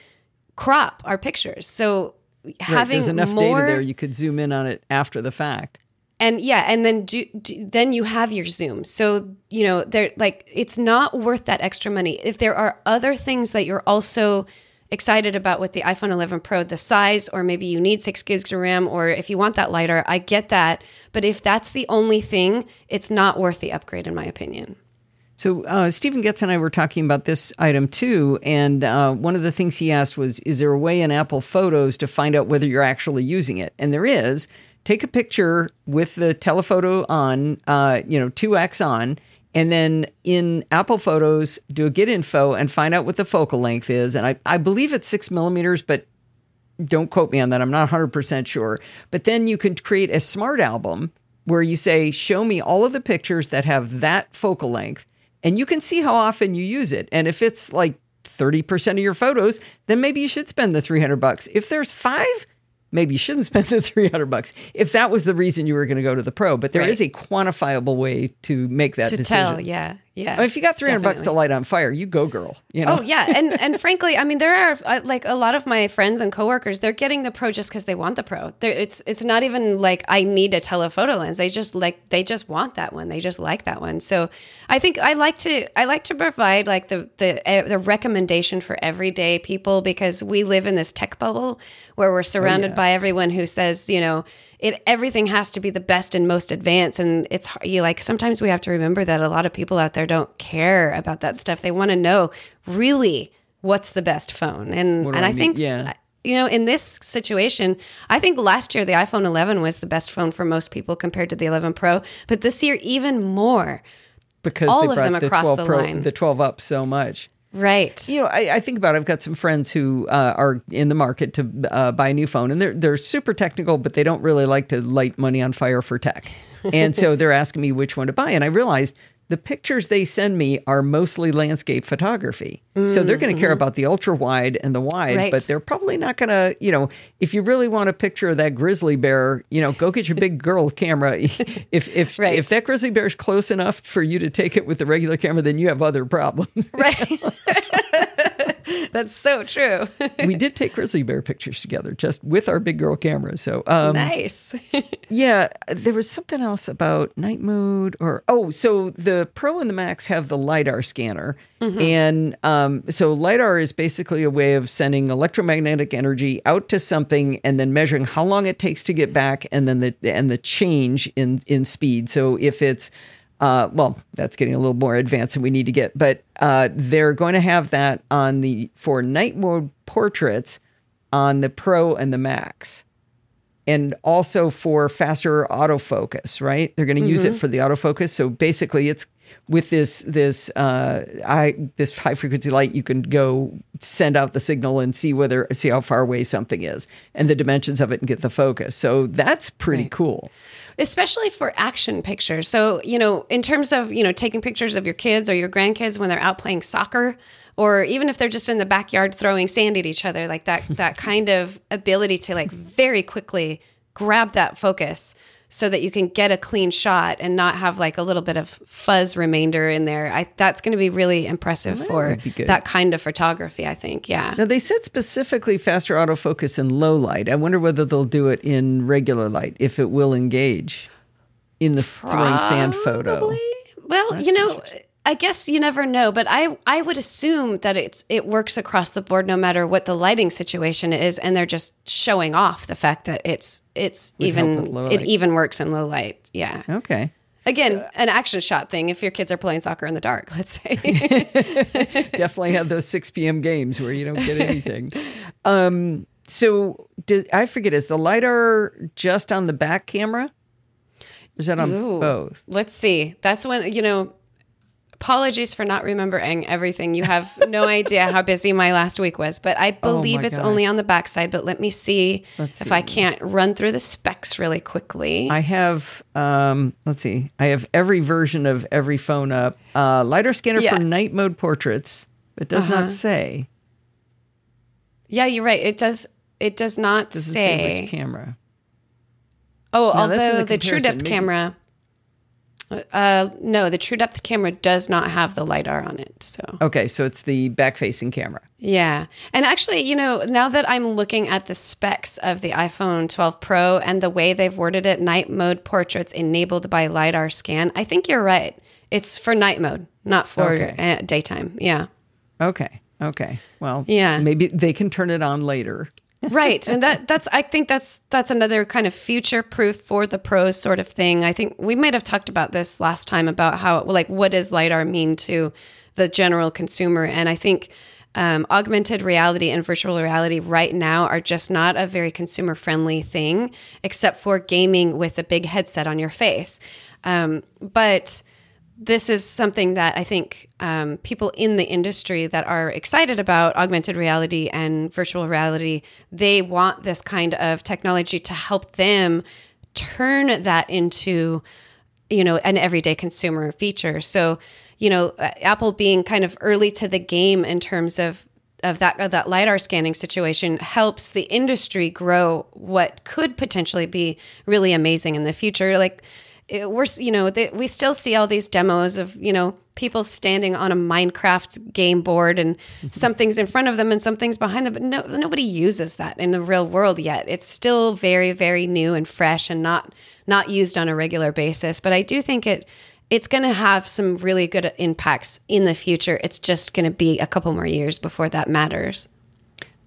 crop our pictures. So Right, having There's enough more data there you could zoom in on it after the fact. And yeah and then do, do then you have your zoom so you know they're like it's not worth that extra money if there are other things that you're also excited about with the iphone 11 pro the size or maybe you need six gigs of ram or if you want that lighter i get that but if that's the only thing it's not worth the upgrade in my opinion So uh, Steven Goetz and I were talking about this item too, and uh, one of the things he asked was, "Is there a way in Apple Photos to find out whether you're actually using it?" And there is. Take a picture with the telephoto on, uh, you know, two X on, and then in Apple Photos, do a Get Info and find out what the focal length is. And I, I believe it's six millimeters, but don't quote me on that. I'm not 100% sure. But then you can create a smart album where you say, Show me all of the pictures that have that focal length, and you can see how often you use it. And if it's like 30% of your photos, then maybe you should spend the 300 bucks. If there's five, maybe you shouldn't spend the 300 bucks if that was the reason you were going to go to the pro. But there Right. is a quantifiable way to make that to decision. tell yeah yeah I mean, if you got 300 bucks to light on fire, you go, girl. You know? Oh yeah, and and frankly, I mean, there are uh, like a lot of my friends and coworkers. They're getting the pro just because they want the pro. They're, it's it's not even like I need a telephoto lens. They just like they just want that one. They just like that one. So I think I like to I like to provide like the the uh, the recommendation for everyday people because we live in this tech bubble where we're surrounded yeah. by everyone who says you know it everything has to be the best and most advanced and it's you like sometimes we have to remember that a lot of people out there don't care about that stuff they want to know really what's the best phone and and I i think Yeah. you know in this situation i think last year the iphone 11 was the best phone for most people compared to the 11 pro but this year even more because all they of brought them the across 12 the Pro, line. the 12 up so much. Right You know, I, I think about it. I've got some friends who uh, are in the market to uh, buy a new phone, and they're they're super technical, but they don't really like to light money on fire for tech. And so they're asking me which one to buy, and I realized the pictures they send me are mostly landscape photography. So they're going to care about the ultra wide and the wide, Mm-hmm. Right. but they're probably not going to, you know, if you really want a picture of that grizzly bear, you know, go get your big girl camera. if if Right. if that grizzly bear is close enough for you to take it with the regular camera, then you have other problems. right that's so true we did take grizzly bear pictures together just with our big girl camera. So, um, nice yeah, there was something else about night mode or, oh, so the Pro and the Max have the LiDAR scanner. And um, so LiDAR is basically a way of sending electromagnetic energy out to something and then measuring how long it takes to get back and then the, and the change in, in speed. So if it's, uh, well, that's getting a little more advanced than we need to get, but uh, they're going to have that on the for night mode portraits on the Pro and the Max, and also for faster autofocus. Right? They're going to use it for the autofocus. So basically, it's with this this uh, I this high frequency light, you can go send out the signal and see whether see how far away something is and the dimensions of it and get the focus. So that's pretty Right. cool. especially for action pictures. So, you know, in terms of, you know, taking pictures of your kids or your grandkids when they're out playing soccer or even if they're just in the backyard throwing sand at each other, like that that kind of ability to like very quickly grab that focus so that you can get a clean shot and not have like a little bit of fuzz remainder in there. I that's going to be really impressive for would be that kind of photography, I think. Yeah. Now they said specifically faster autofocus in low light. I wonder whether they'll do it in regular light if it will engage in the throwing sand photo. Probably. Well, you know, I guess you never know, but I I would assume that it's it works across the board no matter what the lighting situation is, and they're just showing off the fact that it's it's help even it even works in low light. Yeah. Okay. Again, an action shot thing. If your kids are playing soccer in the dark, let's say. Definitely have those 6 p.m. games where you don't get anything. um, so did, I forget, is the LiDAR just on the back camera? Is that on Ooh. both? Let's see. That's when, you know, apologies for not remembering everything. You have no idea how busy my last week was, but I believe Oh it's only on the backside. But let me see Let's if I can't run through the specs really quickly. I have, um, let's see, I have every version of every phone up. Uh, LiDAR scanner Yeah. for night mode portraits, but does Uh-huh. not say. yeah, you're right. It does. It does not Doesn't say. say which camera. oh, No, although the the, True. Depth Maybe- camera. Uh, no, the True Depth camera does not have the lidar on it. So Okay, so it's the back facing camera. Yeah. And actually, you know, now that I'm looking at the specs of the iPhone 12 Pro and the way they've worded it, night mode portraits enabled by LiDAR scan, I think you're right. It's for night mode, not for Okay. daytime. Yeah. Okay, okay. Well, Yeah. maybe they can turn it on later. Right and that that's i think that's that's another kind of future proof for the pros sort of thing. I think we might have talked about this last time about how like what does lidar mean to the general consumer? And i think um, augmented reality and virtual reality right now are just not a very consumer friendly thing except for gaming with a big headset on your face. Um, but this is something that I think um, people in the industry that are excited about augmented reality and virtual reality, they want this kind of technology to help them turn that into, you know, an everyday consumer feature. So, you know, uh, Apple being kind of early to the game in terms of of that of that lidar scanning situation helps the industry grow what could potentially be really amazing in the future. Like it, we're you know the, we still see all these demos of you know people standing on a Minecraft game board and mm-hmm. something's in front of them and something's behind them, but no nobody uses that in the real world yet. It's still very very new and fresh and not not used on a regular basis. But I do think it it's going to have some really good impacts in the future. It's just going to be a couple more years before that matters.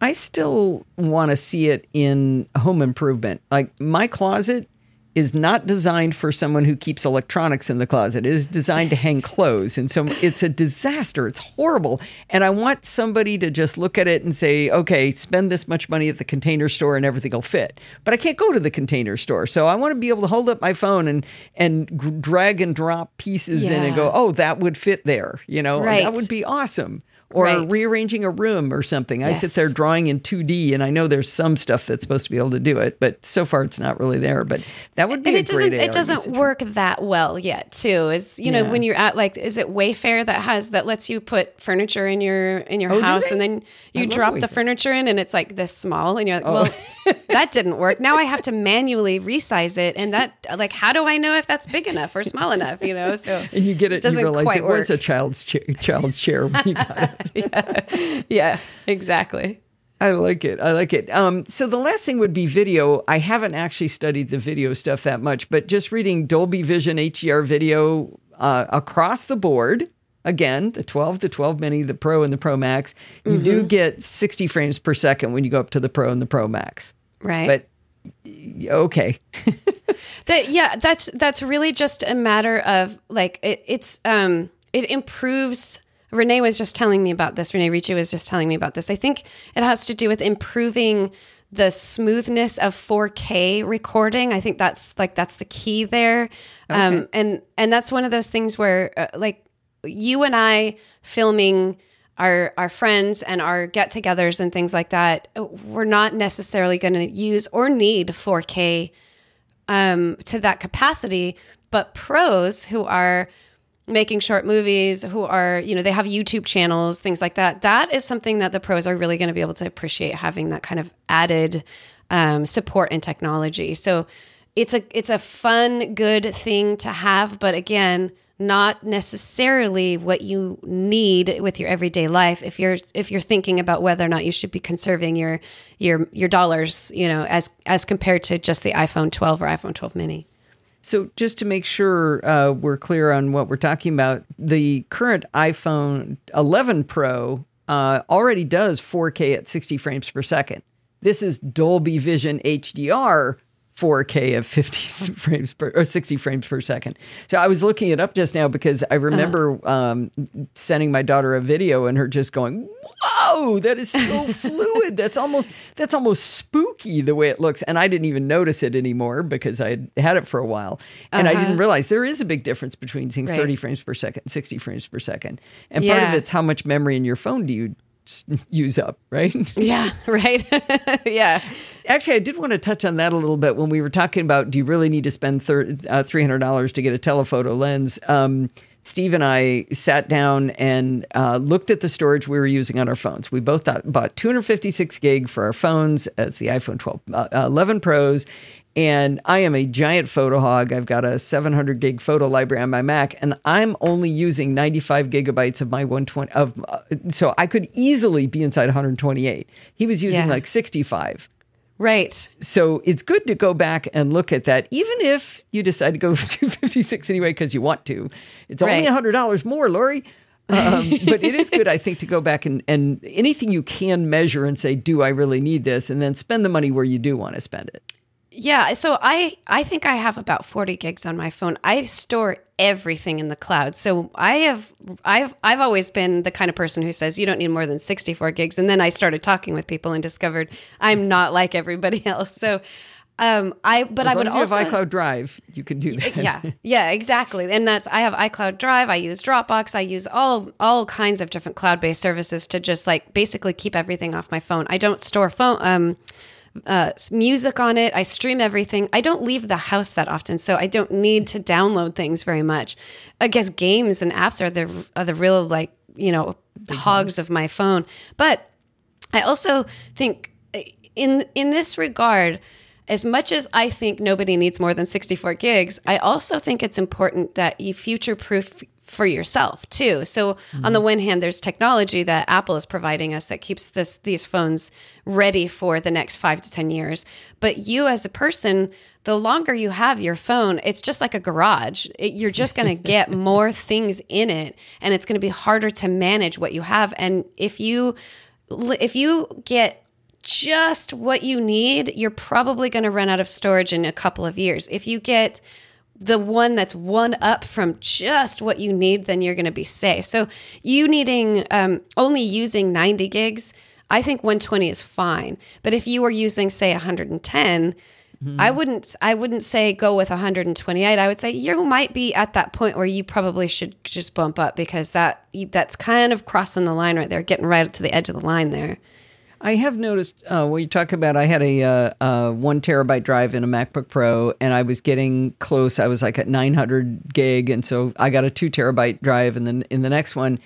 I still want to see it in home improvement. Like my closet is not designed for someone who keeps electronics in the closet. It is designed to hang clothes. And so it's a disaster. It's horrible. And I want somebody to just look at it and say, okay, spend this much money at the container store and everything will fit. But I can't go to the container store. So I want to be able to hold up my phone and and drag and drop pieces in and go, oh, that would fit there. You know, Right. that would be awesome. Or Right. rearranging a room or something. I sit there drawing in 2D, and I know there's some stuff that's supposed to be able to do it, but so far it's not really there. But that would be and a it doesn't it doesn't work that well yet too is you know Yeah. when you're at like is it wayfair that has that lets you put furniture in your in your Oh, house and then you love drop the furniture in and it's like this small and you're like Oh. well that didn't work now i have to manually resize it and that like how do i know if that's big enough or small enough you know so And you get it, you doesn't realize quite it was work. a child's cha- child's chair when you got it. yeah yeah, exactly I like it. I like it. Um, so the last thing would be video. I haven't actually studied the video stuff that much, but just reading Dolby Vision HDR video uh, across the board. Again, the 12, the 12 Mini, the Pro, and the Pro Max. You Mm-hmm. do get 60 frames per second when you go up to the Pro and the Pro Max. right But okay, That yeah, that's that's really just a matter of like it, it's um it improves. Rene was just telling me about this. Rene Ritchie was just telling me about this. I think it has to do with improving the smoothness of 4K recording. I think that's like that's the key there. Um, and and that's one of those things where uh, like you and I filming our our friends and our get-togethers and things like that, we're not necessarily going to use or need 4K um, to that capacity. But pros who are making short movies, who are, you know, they have YouTube channels, things like that. That is something that the pros are really going to be able to appreciate having that kind of added um, support and technology. So it's a it's a fun, good thing to have, but again, not necessarily what you need with your everyday life if you're if you're thinking about whether or not you should be conserving your your your dollars you know as as compared to just the iphone 12 or iphone 12 mini So, just to make sure uh, we're clear on what we're talking about, the current iPhone 11 Pro uh, already does 4K at 60 frames per second. This is Dolby Vision HDR 4K of 50 frames per or 60 frames per second. So I was looking it up just now because I remember um, sending my daughter a video and her just going, "Whoa, that is so fluid. That's almost that's almost spooky the way it looks." And I didn't even notice it anymore because I had had it for a while, and I didn't realize there is a big difference between seeing Right. 30 frames per second and 60 frames per second. And part of it's how much memory in your phone do you use up, right? yeah right yeah Actually, I did want to touch on that a little bit when we were talking about do you really need to spend uh, $300 to get a telephoto lens? Um, Steve and I sat down and uh, looked at the storage we were using on our phones. We both thought, bought 256 gig for our phones. It's the iPhone 12, uh, 11 Pros. And I am a giant photo hog. I've got a 700 gig photo library on my Mac, and I'm only using 95 gigabytes of my 120. Of uh, so I could easily be inside 128. He was using Yeah. like 65 right so it's good to go back and look at that, even if you decide to go with 256 anyway because you want to. It's only Right. $100 more, Lory. Um, but it is good, I think, to go back and, and anything you can measure and say, do I really need this? And then spend the money where you do want to spend it. Yeah, so I I think I have about 40 gigs on my phone. I store everything in the cloud. So I have I've I've always been the kind of person who says you don't need more than 64 gigs and then I started talking with people and discovered I'm not like everybody else. So um I but As I would as you also have iCloud Drive, you can do that. yeah yeah exactly and that's i have icloud drive i use dropbox i use all all kinds of different cloud-based services to just like basically keep everything off my phone i don't store phone um uh, music on it. I stream everything. I don't leave the house that often, so I don't need to download things very much. I guess games and apps are the are the real like you know hogs of my phone. But I also think uh, in in this regard, as much as I think nobody needs more than 64 gigs, I also think it's important that you future proof for yourself too. So on the mm-hmm. one hand, there's technology that Apple is providing us that keeps this these phones ready for the next five to 10 years. But you as a person, the longer you have your phone, it's just like a garage. It, you're just going to get more things in it and it's going to be harder to manage what you have. And if you if you get just what you need, you're probably going to run out of storage in a couple of years. If you get the one that's one up from just what you need, then you're going to be safe. So, you needing um, only using 90 gigs, I think 120 is fine. But if you were using, say, 110, I wouldn't. I wouldn't say go with 128. I would say you might be at that point where you probably should just bump up because that that's kind of crossing the line right there, getting right up to the edge of the line there. I have noticed uh, when you talk about, I had a uh, uh, one terabyte drive in a MacBook Pro, and I was getting close. I was like at 900 gig, and so I got a two terabyte drive, and then in the next one,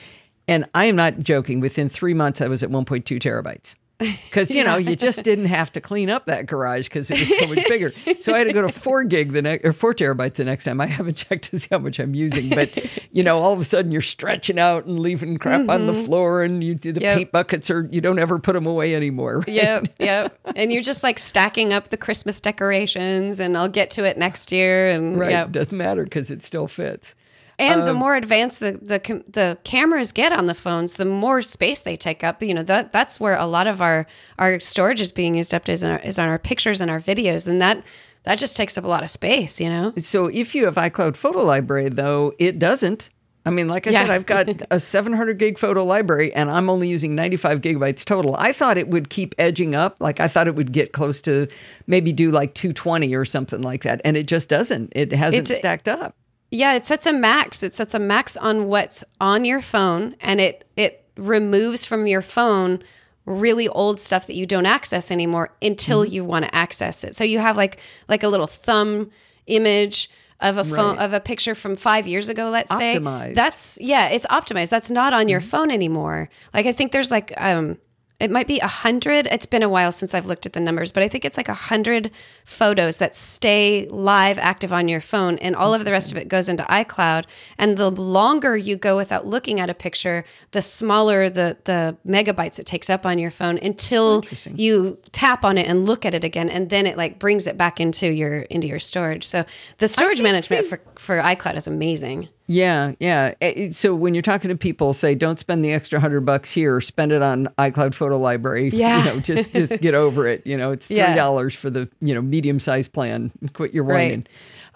and I am not joking. Within three months, I was at 1.2 terabytes. Because you know you just didn't have to clean up that garage because it was so much bigger. So I had to go to four gig the next or four terabytes the next time. I haven't checked to see how much I'm using, but you know all of a sudden you're stretching out and leaving crap on the mm-hmm. floor, and you do the Yep. paint buckets or you don't ever put them away anymore. right? Yep, yep. And you're just like stacking up the Christmas decorations, and I'll get to it next year. And Right. yep. Doesn't matter because it still fits. And Um, the more advanced the, the the cameras get on the phones, the more space they take up. You know that that's where a lot of our our storage is being used up is our, is on our pictures and our videos, and that that just takes up a lot of space. You know. So if you have iCloud Photo Library, though, it doesn't. I mean, like I Yeah. said, I've got a 700 gig photo library and I'm only using 95 gigabytes total. I thought it would keep edging up. Like I thought it would get close to maybe do like 220 or something like that. And it just doesn't. It hasn't It's- stacked up. Yeah, it sets a max. It sets a max on what's on your phone and it it removes from your phone really old stuff that you don't access anymore until Mm-hmm. you want to access it. So you have like like a little thumb image of a phone Right. of a picture from 5 years ago, let's say. That's yeah, it's optimized. That's not on Mm-hmm. your phone anymore. Like I think there's like um it might be a hundred. It's been a while since I've looked at the numbers, but I think it's like a hundred photos that stay live active on your phone, and all of the rest of it goes into iCloud. And the longer you go without looking at a picture, the smaller the the megabytes it takes up on your phone until you tap on it and look at it again, and then it like brings it back into your into your storage. So the storage management they- for for iCloud is amazing. Yeah, yeah. Eh, So when you're talking to people, say, don't spend the extra hundred bucks here. Spend it on iCloud Photo Library. Yeah. You know, just just get over it. You know, it's three Yeah. dollars for the you know medium sized plan. Quit your Right. whining.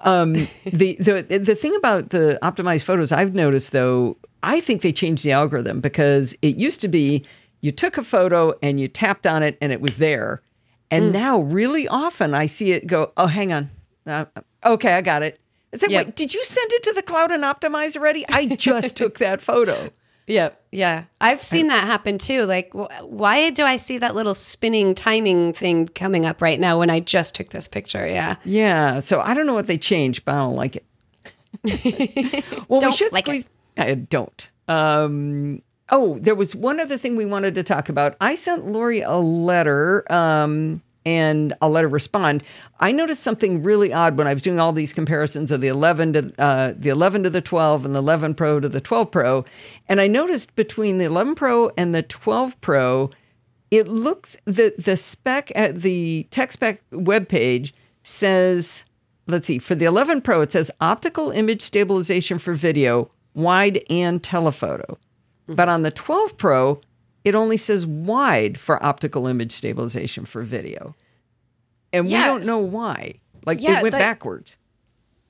Um, the the the thing about the optimized photos I've noticed though, I think they changed the algorithm because it used to be you took a photo and you tapped on it and it was there, and now really often I see it go. Oh, hang on. Uh, okay, I got it. It's like, Yep. wait, did you send it to the cloud and optimize already? I just took that photo. Yep. Yeah. I've seen that happen too. Like, wh- why do I see that little spinning timing thing coming up right now when I just took this picture? Yeah. Yeah. So I don't know what they changed, but I don't like it. well, we Don't should like it. squeeze. I don't. Um, oh, there was one other thing we wanted to talk about. I sent Lory a letter. Um, and I'll let her respond. I noticed something really odd when I was doing all these comparisons of the 11 to uh, the 11 to the 12 and the 11 Pro to the 12 Pro, and I noticed between the 11 Pro and the 12 Pro, it looks the the spec at the tech spec webpage says let's see for the 11 pro it says optical image stabilization for video wide and telephoto but on the 12 pro it only says wide for optical image stabilization for video. And we don't know why. Like Yeah, they went backwards.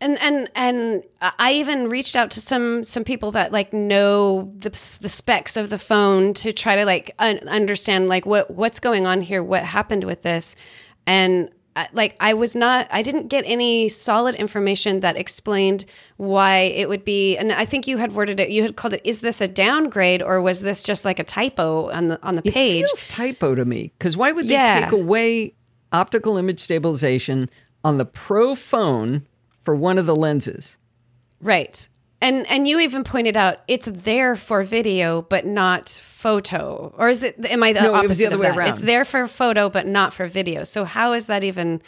And and and I even reached out to some some people that like know the the specs of the phone to try to like un- understand like what what's going on here, what happened with this, and like I was not I didn't get any solid information that explained why it would be. And I think you had worded it. You had called it. Is this a downgrade or was this just like a typo on the on the page? It feels typo to me because why would they Yeah. take away optical image stabilization on the pro phone for one of the lenses? Right. And and you even pointed out it's there for video but not photo. Or is it am I the No, it opposite was the other of way that? around. It's there for photo but not for video. So how is that even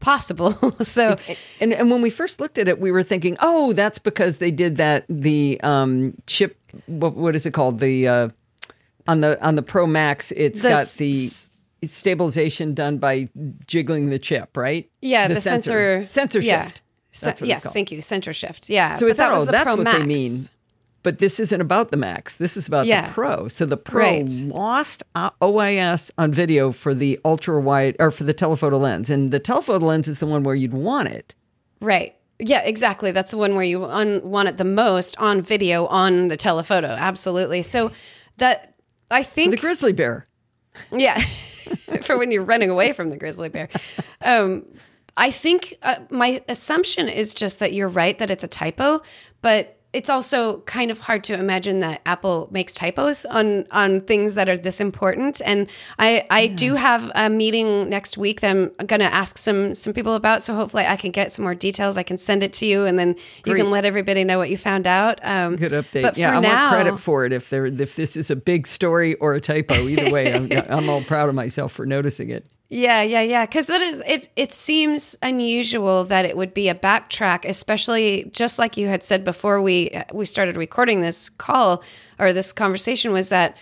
possible? so And and when we first looked at it, we were thinking, oh, that's because they did that the um, chip. What, what is it called? The uh, on the on the Pro Max, it's The got s- the stabilization done by jiggling the chip, right? yeah, the, sensor sensor yeah. shift. Se- That's what yes, thank you. Sensor shift. Yeah. So we that was oh, the that's Pro what Max. they mean. But this isn't about the Max. This is about Yeah. the Pro. So the Pro Right. lost uh, OIS on video for the ultra wide or for the telephoto lens, and the telephoto lens is the one where you'd want it. Right. Yeah, exactly. That's the one where you un- want it the most on video on the telephoto. Absolutely. So that I think The grizzly bear. Yeah, for when you're running away from the grizzly bear. Um, I think uh, my assumption is just that you're right that it's a typo, but it's also kind of hard to imagine that Apple makes typos on on things that are this important. And I I do have a meeting next week that I'm going to ask some some people about. So hopefully I can get some more details. I can send it to you, and then you can let everybody know what you found out. Um, Good update. But yeah, I now, want credit for it if there if this is a big story or a typo. Either way, I'm, I'm all proud of myself for noticing it. Yeah, yeah, yeah. Because that is it. It seems unusual that it would be a backtrack, especially just like you had said before we we started recording this call or this conversation was that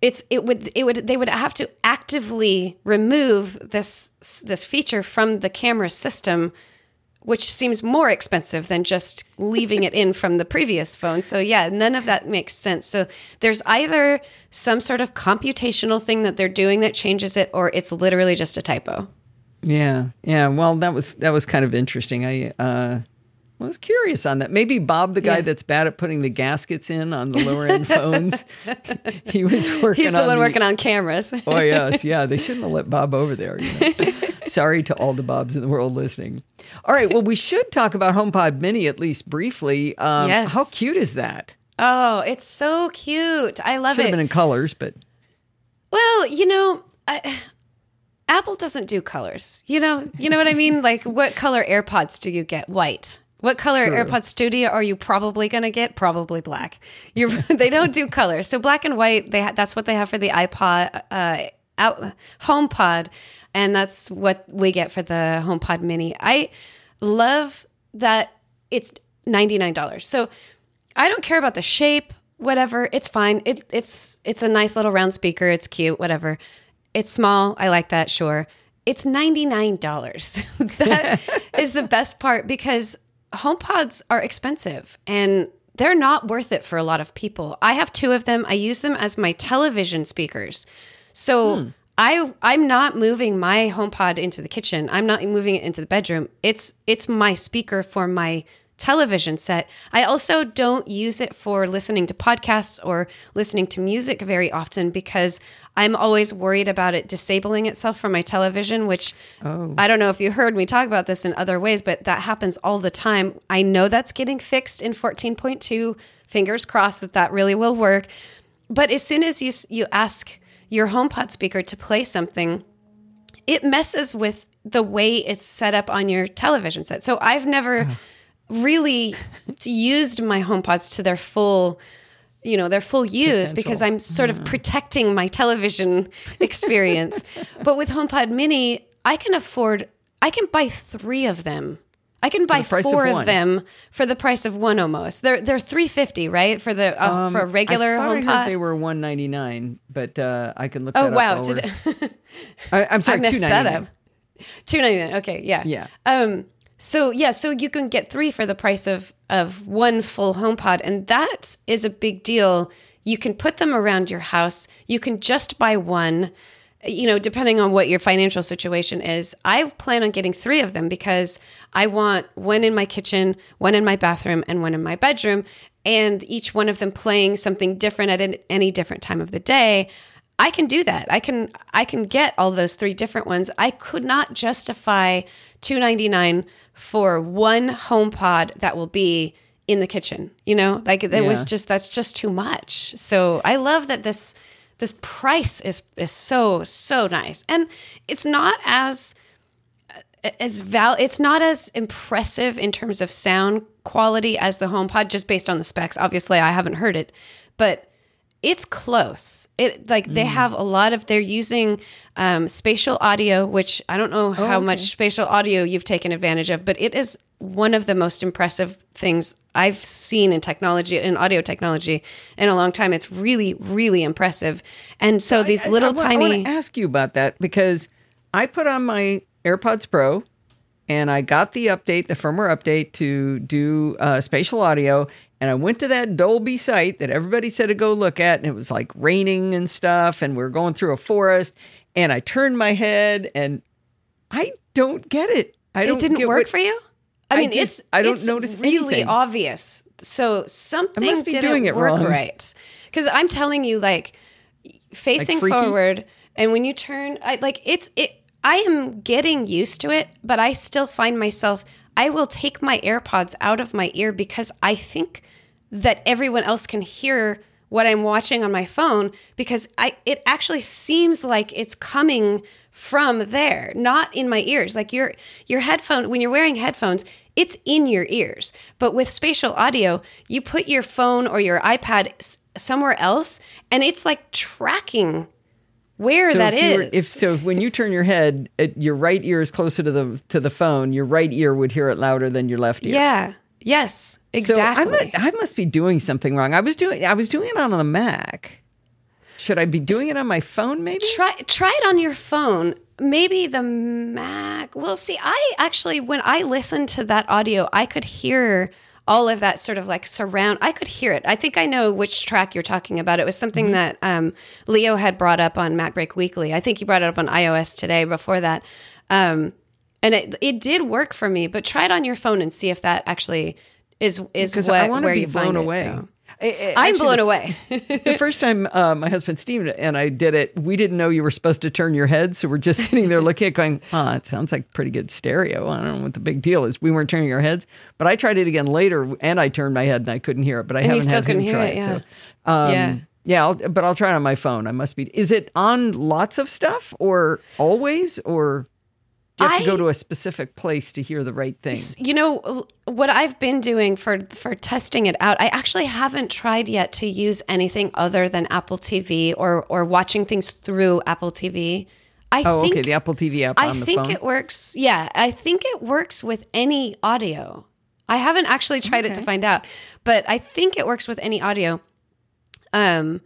it's it would it would they would have to actively remove this this feature from the camera system which seems more expensive than just leaving it in from the previous phone. So yeah, none of that makes sense. So there's either some sort of computational thing that they're doing that changes it or it's literally just a typo. Yeah, yeah. Well, that was that was kind of interesting. I uh, was curious on that. Maybe Bob, the guy Yeah. that's bad at putting the gaskets in on the lower end phones, he was working. He's the on one working on cameras. Oh yes, yeah. They shouldn't have let Bob over there. You know? Sorry to all the Bobs in the world listening. All right, well, we should talk about HomePod Mini at least briefly. Um, Yes. How cute is that? oh, it's so cute. I love it. Should have been in colors, but Well, you know, I, Apple doesn't do colors. You know, you know what I mean? Like, what color AirPods do you get? White. What color True. AirPods Studio are you probably going to get? Probably black. You they don't do colors. So black and white. They ha- that's what they have for the iPod, uh, out HomePod, and that's what we get for the HomePod Mini. I love that it's ninety nine dollars. So I don't care about the shape, whatever. It's fine. It, it's it's a nice little round speaker. It's cute, whatever. It's small. I like that. Sure. It's ninety nine dollars. that is the best part because HomePods are expensive and they're not worth it for a lot of people. I have two of them. I use them as my television speakers. So hmm. I I'm not moving my HomePod into the kitchen. I'm not moving it into the bedroom. It's it's my speaker for my television set. I also don't use it for listening to podcasts or listening to music very often because I'm always worried about it disabling itself from my television, which oh. I don't know if you heard me talk about this in other ways, but that happens all the time. I know that's getting fixed in 14.2. Fingers crossed that that really will work. But as soon as you you ask your HomePod speaker to play something, it messes with the way it's set up on your television set. So I've never uh-huh. really used my HomePods to their full you know their full use because I'm sort of uh-huh. protecting my television experience. but with HomePod Mini, I can afford I can buy 3 of them. I can buy price of four of, them for the price of one almost. They're they're 350, right? For the uh, for a regular Um, I thought I HomePod. they were one ninety nine, but uh, I can look. oh wow, did, I, I'm sorry, I messed that $2.99. up. Two ninety nine. Okay, yeah, Yeah. Um. So yeah, so you can get three for the price of of one full HomePod, and that is a big deal. You can put them around your house. You can just buy one. You know, depending on what your financial situation is. I plan on getting three of them because I want one in my kitchen, one in my bathroom, and one in my bedroom, and each one of them playing something different at an- any different time of the day. I can do that. I can I can get all those three different ones. I could not justify 2.99 for one HomePod that will be in the kitchen. You know, like it was just that's just too much. So I love that this this price is is so so nice, and it's not as as val it's not as impressive in terms of sound quality as the HomePod just based on the specs. Obviously, I haven't heard it, but it's close. It like they have a lot of they're using um, spatial audio, which I don't know how much spatial audio you've taken advantage of, but it is one of the most impressive things I've seen in technology in audio technology in a long time. It's really really impressive. And so these I- little I, wa- tiny I want to ask you about that because I put on my AirPods Pro and I got the update, the firmware update to do uh, spatial audio. And I went to that Dolby site that everybody said to go look at, and it was like raining and stuff, and we are going through a forest. And I turned my head, and I don't get it. I don't it didn't work what- for you. I I mean, just- it's I don't it's notice really anything. obvious. So something must be didn't doing it work wrong. right. Because I'm telling you, like facing freaky? forward, and when you turn, I like it's it. I am getting used to it, but I still find myself. I will take my AirPods out of my ear because I think that everyone else can hear what I'm watching on my phone because I it actually seems like it's coming from there, not in my ears. Like your your headphone when you're wearing headphones, it's in your ears. But with spatial audio, you put your phone or your iPad s- somewhere else and it's like tracking where So that if, were- is. if so, if when you turn your head, it, your right ear is closer to the to the phone. Your right ear would hear it louder than your left ear. yeah. Yes. Exactly. So I must be doing something wrong. I was doing I was doing it on the Mac. Should I be doing it on my phone? Maybe. try try it on your phone maybe the mac well see i actually when i listened to that audio i could hear all of that sort of like surround i could hear it i think i know which track you're talking about it was something that um, leo had brought up on MacBreak Weekly i think he brought it up on ios today before that um, and it it did work for me. But try it on your phone and see if that actually is is Because what I want to where be you blown find away. It, so. I- I- I'm actually, blown away. the first time uh, my husband Steve and I did it, we didn't know you were supposed to turn your head. So we're just sitting there looking at going, huh, it sounds like pretty good stereo. I don't know what the big deal is. We weren't turning our heads. But I tried it again later and I turned my head and I couldn't hear it. But I you haven't still had him hear try it, it. yeah. So, um, Yeah. yeah. I'll, but I'll try it on my phone. I must be. Is it on lots of stuff or always? Or you have to go to a specific place to hear the right thing? you know what I've been doing for for testing it out. I actually haven't tried yet to use anything other than Apple TV or or watching things through Apple TV. I Oh, think okay. The Apple TV app I on the think phone. it works. Yeah, I think it works with any audio. I haven't actually tried it to find out, but I think it works with any audio. Um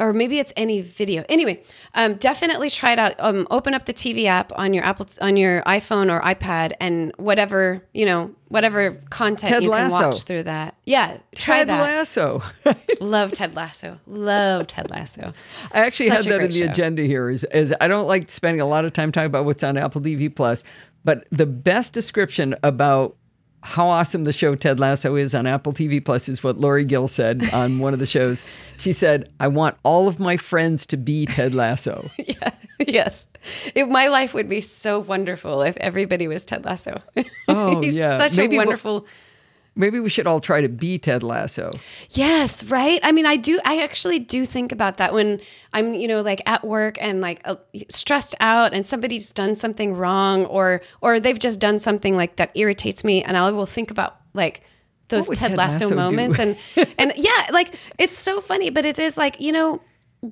or maybe it's any video. Anyway, um, definitely try it out. Um, open up the TV app on your Apple, on your iPhone or iPad, and whatever you know, whatever content Ted you can watch through that. Yeah, try Ted that. Lasso. Love Ted Lasso. Love Ted Lasso. I actually Such had that in the show. agenda here. Is, is I don't like spending a lot of time talking about what's on Apple TV Plus, but the best description about how awesome the show Ted Lasso is on Apple TV Plus is what Lory Gil said on one of the shows. She said, "I want all of my friends to be Ted Lasso." Yeah. Yes. If my life would be so wonderful if everybody was Ted Lasso. Oh, He's yeah. such Maybe a we'll- wonderful. Maybe we should all try to be Ted Lasso. Yes, right? I mean, I do I actually do think about that when I'm, you know, like at work and like uh, stressed out and somebody's done something wrong or or they've just done something like that irritates me and I will think about like those Ted, Ted Lasso, Lasso moments and and yeah, like it's so funny, but it is like, you know,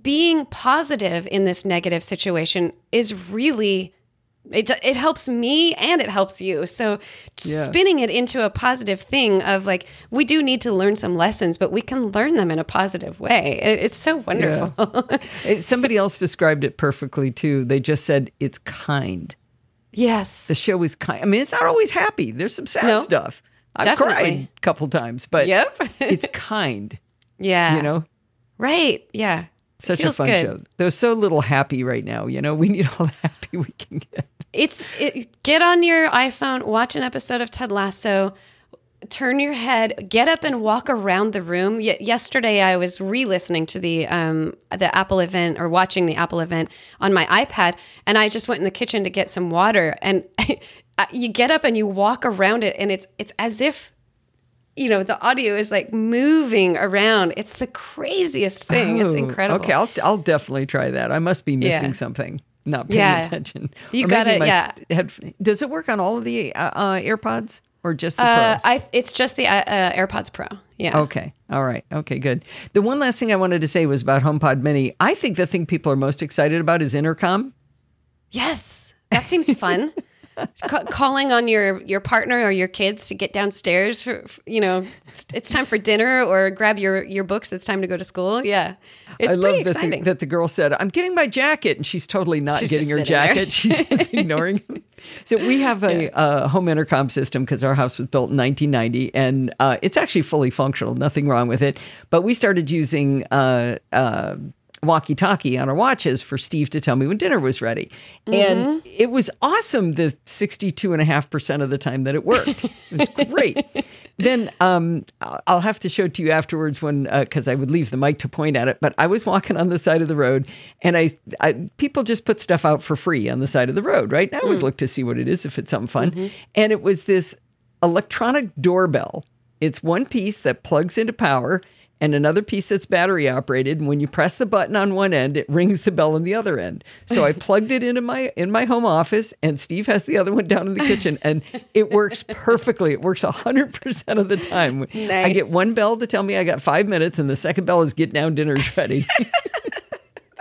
being positive in this negative situation is really it, it helps me and it helps you. So Yeah. spinning it into a positive thing of like we do need to learn some lessons, but we can learn them in a positive way. It- it's so wonderful. Eh, Somebody else described it perfectly too. They just said it's kind. yes. The show is kind. I mean, it's not always happy. There's some sad No, stuff. I've definitely. cried a couple times, but Yep. it's kind. yeah. You know, Right. Yeah. such a fun good. show. They're so little happy right now. You know, we need all the happy we can get. It's it, get on your iPhone, watch an episode of Ted Lasso, turn your head, get up and walk around the room. Y- yesterday, I was re-listening to the um, the Apple event or watching the Apple event on my iPad, and I just went in the kitchen to get some water. And you get up and you walk around it, and it's it's as if you know the audio is like moving around. It's the craziest thing. it's Oh, incredible. Okay, I'll I'll definitely try that. I must be missing Yeah. something. Not paying Yeah. attention. You got it. yeah. Head, does it work on all of the uh, uh, AirPods or just the Uh, Pros? I it's just the uh, uh, AirPods Pro. Yeah. Okay. All right. Okay, good. The one last thing I wanted to say was about HomePod Mini. I think the thing people are most excited about is intercom. Yes, that seems fun. Ca- calling on your your partner or your kids to get downstairs for, for- you know it's, it's time for dinner or grab your your books it's time to go to school yeah it's I pretty love that the, that the girl said, "I'm getting my jacket," and she's totally not She's getting her there. jacket. She's just ignoring him. So we have a, uh home intercom system because our house was built in 1990, and uh, it's actually fully functional. Nothing wrong with it. But we started using. Uh, uh, walkie-talkie on our watches for Steve to tell me when dinner was ready. And it was awesome the 62.5% of the time that it worked. It was great. then um, I'll- have to show it to you afterwards when, because I would leave the mic to point at it. But I was walking on the side of the road and I, I people just put stuff out for free on the side of the road, right? And I always look to see what it is if it's something fun. And it was this electronic doorbell. It's one piece that plugs into power and another piece that's battery operated. And when you press the button on one end, it rings the bell on the other end. So I plugged it into my in my home office, and Steve has the other one down in the kitchen, and it works perfectly. It works hundred percent of the time. I get one bell to tell me I got five minutes, and the second bell is get down, dinner's ready.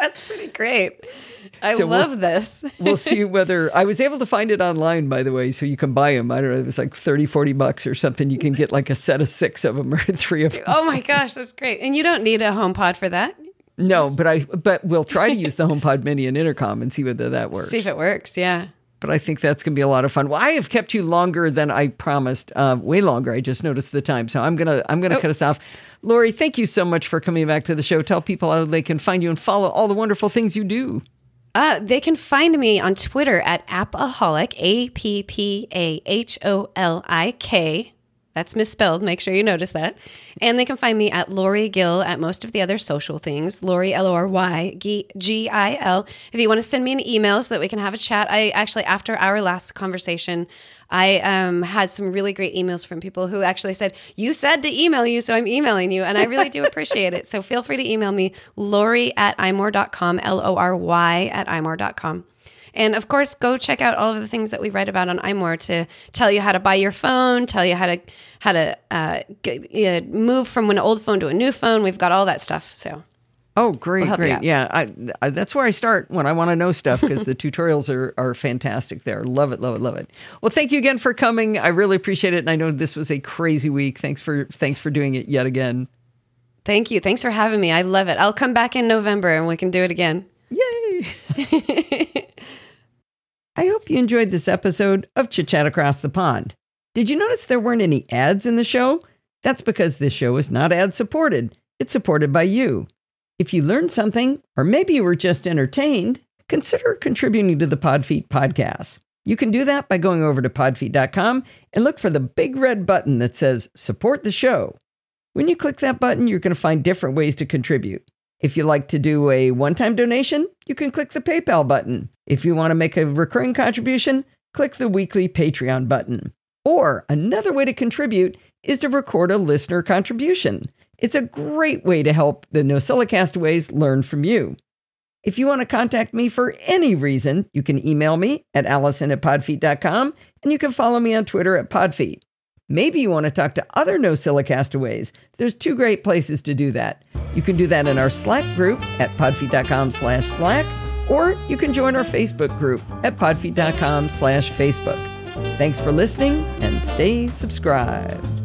that's pretty great i So we'll- love this we'll see whether I was able to find it online, by the way, so you can buy them. I don't know, it was like 30, 40 bucks or something. You can get like a set of six of them or three of them. oh my gosh that's great and you don't need a HomePod for that No, but I but we'll try to use the HomePod Mini and intercom and see whether that works. see if it works yeah but I think that's going to be a lot of fun. Well, I have kept you longer than I promised, uh, way longer. I just noticed the time, so I'm gonna I'm gonna Oh. cut us off. Lory, thank you so much for coming back to the show. Tell people how they can find you and follow all the wonderful things you do. Uh, they can find me on Twitter at appaholik, A P P A H O L I K. That's misspelled. Make sure you notice that. And they can find me at Lory Gil at most of the other social things. Lory L O R Y G I L. If you want to send me an email so that we can have a chat, I actually after our last conversation, I um, had some really great emails from people who actually said, "You said to email you, so I'm emailing you," and I really do appreciate it. So feel free to email me, Lory at imore.com, L O R Y at imore.com. And of course, go check out all of the things that we write about on iMore to tell you how to buy your phone, tell you how to how to uh, get, uh, move from an old phone to a new phone. We've got all that stuff. So. Oh, great, we'll great. Yeah, I, I, that's where I start when I want to know stuff because the tutorials are, are fantastic there. Love it, love it, love it. Well, thank you again for coming. I really appreciate it. And I know this was a crazy week. Thanks for thanks for doing it yet again. Thank you. Thanks for having me. I love it. I'll come back in November and we can do it again. Yay. I hope you enjoyed this episode of Chit Chat Across the Pond. Did you notice there weren't any ads in the show? That's because this show is not ad supported, it's supported by you. If you learned something, or maybe you were just entertained, consider contributing to the Podfeet podcast. You can do that by going over to podfeet.com and look for the big red button that says Support the Show. When you click that button, you're going to find different ways to contribute. If you like to do a one time donation, you can click the PayPal button. If you want to make a recurring contribution, click the weekly Patreon button. Or another way to contribute is to record a listener contribution. It's a great way to help the NosillaCastaways learn from you. If you want to contact me for any reason, you can email me at allison at podfeet.com and you can follow me on Twitter at podfeet. Maybe you want to talk to other NosillaCastaways. There's two great places to do that. You can do that in our Slack group at podfeet.com slash Slack, or you can join our Facebook group at podfeet.com slash Facebook. Thanks for listening and stay subscribed.